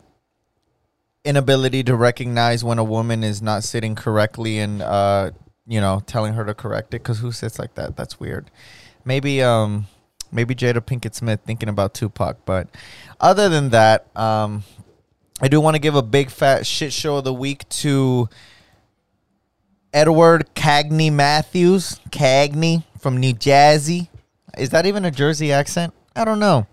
Speaker 5: inability to recognize when a woman is not sitting correctly and uh, you know, telling her to correct it. Because who sits like that? That's weird. Maybe um, maybe Jada Pinkett Smith thinking about Tupac. But other than that, um, I do want to give a big fat shit show of the week to Edward Cagney Matthews, Cagney from New Jersey. Is that even a Jersey accent? I don't know.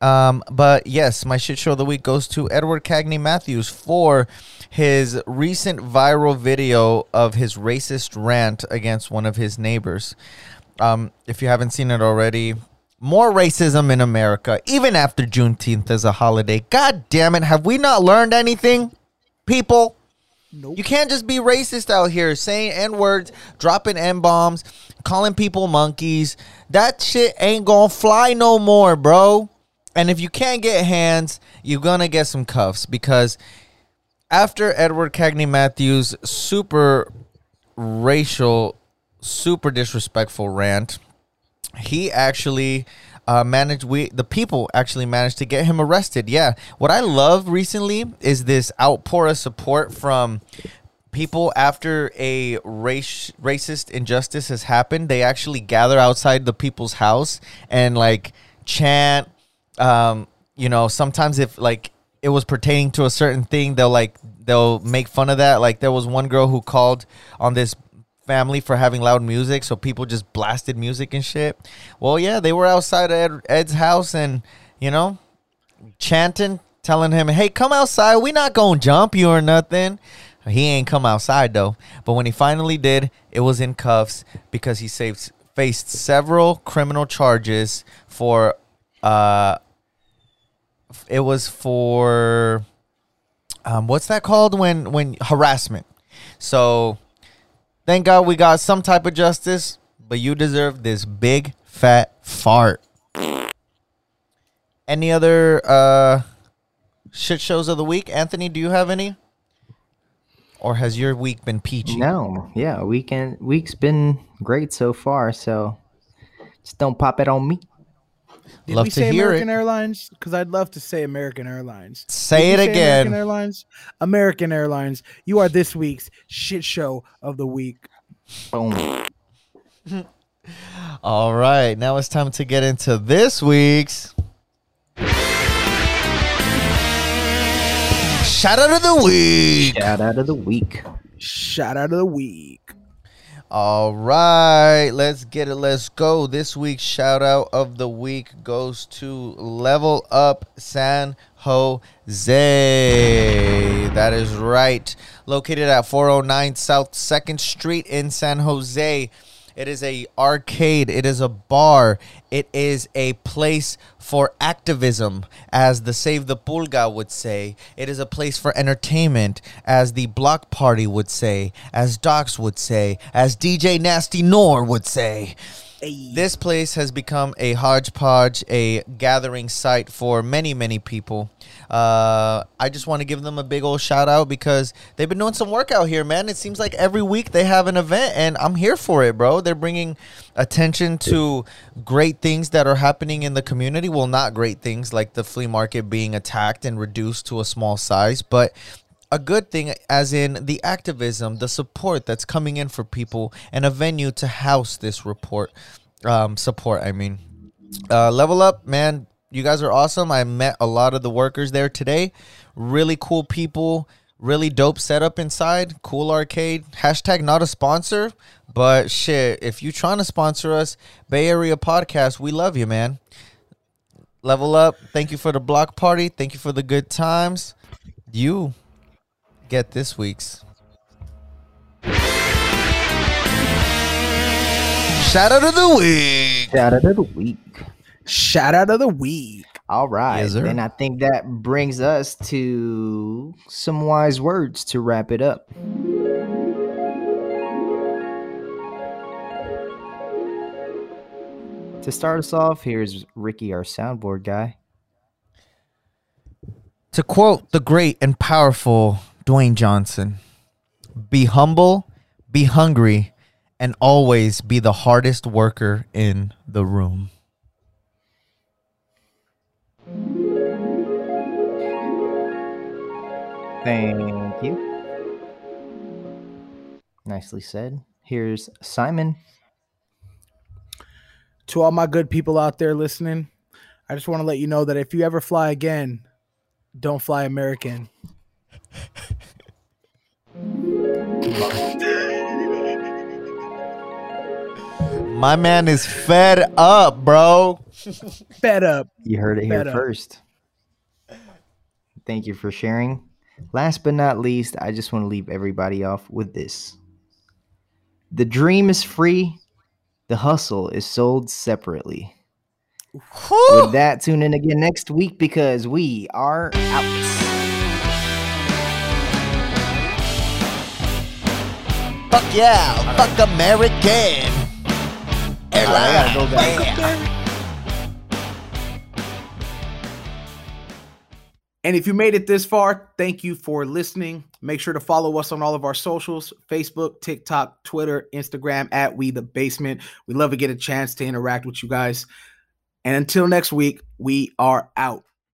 Speaker 5: Um, but yes, my shit show of the week goes to Edward Cagney Matthews for his recent viral video of his racist rant against one of his neighbors. Um, if you haven't seen it already, more racism in America, even after Juneteenth as a holiday. God damn it, have we not learned anything, people?
Speaker 4: Nope.
Speaker 5: You can't just be racist out here saying N words, dropping N bombs, calling people monkeys. That shit ain't gonna fly no more, bro. And if you can't get hands, you're gonna get some cuffs because after Edward Cagney Matthews' super racial, super disrespectful rant, he actually uh, managed we the people actually managed to get him arrested yeah what i love recently is this outpour of support from people after a race racist injustice has happened they actually gather outside the people's house and like chant um you know sometimes if like it was pertaining to a certain thing they'll like they'll make fun of that like there was one girl who called on this family for having loud music, so people just blasted music and shit. Well, yeah, they were outside Ed, Ed's house and you know, chanting, telling him, "Hey, come outside. We not gonna jump you or nothing." He ain't come outside though. But when he finally did, it was in cuffs because he saved, faced several criminal charges for. Uh, it was for. Um, what's that called when when harassment? So Thank God we got some type of justice, but you deserve this big fat fart. Any other uh shit shows of the week. Anthony, do you have any? Or has your week been peachy?
Speaker 3: No, yeah, weekend week's been great so far. So just don't pop it on me.
Speaker 4: Did
Speaker 5: Love
Speaker 4: we
Speaker 5: to
Speaker 4: say
Speaker 5: hear
Speaker 4: American
Speaker 5: it.
Speaker 4: Airlines? Because I'd love to say American Airlines.
Speaker 5: Say
Speaker 4: Did
Speaker 5: it
Speaker 4: we
Speaker 5: again.
Speaker 4: American Airlines. American Airlines. You are this week's shit show of the week.
Speaker 3: Boom.
Speaker 5: All right, now it's time to get into this week's shout out of the week.
Speaker 3: Shout out of the week.
Speaker 4: Shout out of the week.
Speaker 5: All right, let's get it. Let's go. This week's shout out of the week goes to Level Up San Jose. That is right. Located at 409 South 2nd Street in San Jose. It is a arcade. It is a bar. It is a place for activism, as the Save the Pulga would say. It is a place for entertainment, as the Block Party would say, as Docs would say, as DJ Nasty Nor would say. This place has become a hodgepodge, a gathering site for many, many people. Uh, I just want to give them a big old shout out because they've been doing some work out here, man. It seems like every week they have an event, and I'm here for it, bro. They're bringing attention to great things that are happening in the community. Well, not great things like the flea market being attacked and reduced to a small size, but a good thing as in the activism the support that's coming in for people and a venue to house this report um, support i mean. Uh, level up man. You guys are awesome. I met a lot of the workers there today. Really cool people. Really dope setup inside. Cool arcade. Hashtag not a sponsor but shit if you trying to sponsor us bay area podcast we love you man. Level up. Thank you for the block party. Thank you for the good times. You get this week's shout out of the week.
Speaker 3: Shout out of the week.
Speaker 4: Shout out of the week.
Speaker 3: All right.
Speaker 5: Yes,
Speaker 3: and I think that brings us to some wise words to wrap it up. To start us off, here's Ricky, our soundboard guy.
Speaker 5: To quote the great and powerful Dwayne Johnson, be humble, be hungry, and always be the hardest worker in the room.
Speaker 3: Thank you. Nicely said. Here's Simon.
Speaker 4: To all my good people out there listening, I just want to let you know that if you ever fly again, don't fly American.
Speaker 5: My man is fed up, bro.
Speaker 4: Fed up.
Speaker 3: You heard it here
Speaker 4: Better.
Speaker 3: first. Thank you for sharing. Last but not least, I just want to leave everybody off with this. The dream is free, the hustle is sold separately. With that, tune in again next week because we are out.
Speaker 5: Fuck yeah, fuck American.
Speaker 3: I gotta go back.
Speaker 5: Yeah.
Speaker 4: And if you made it this far, thank you for listening. Make sure to follow us on all of our socials Facebook, TikTok, Twitter, Instagram at We the Basement. We love to get a chance to interact with you guys. And until next week, we are out.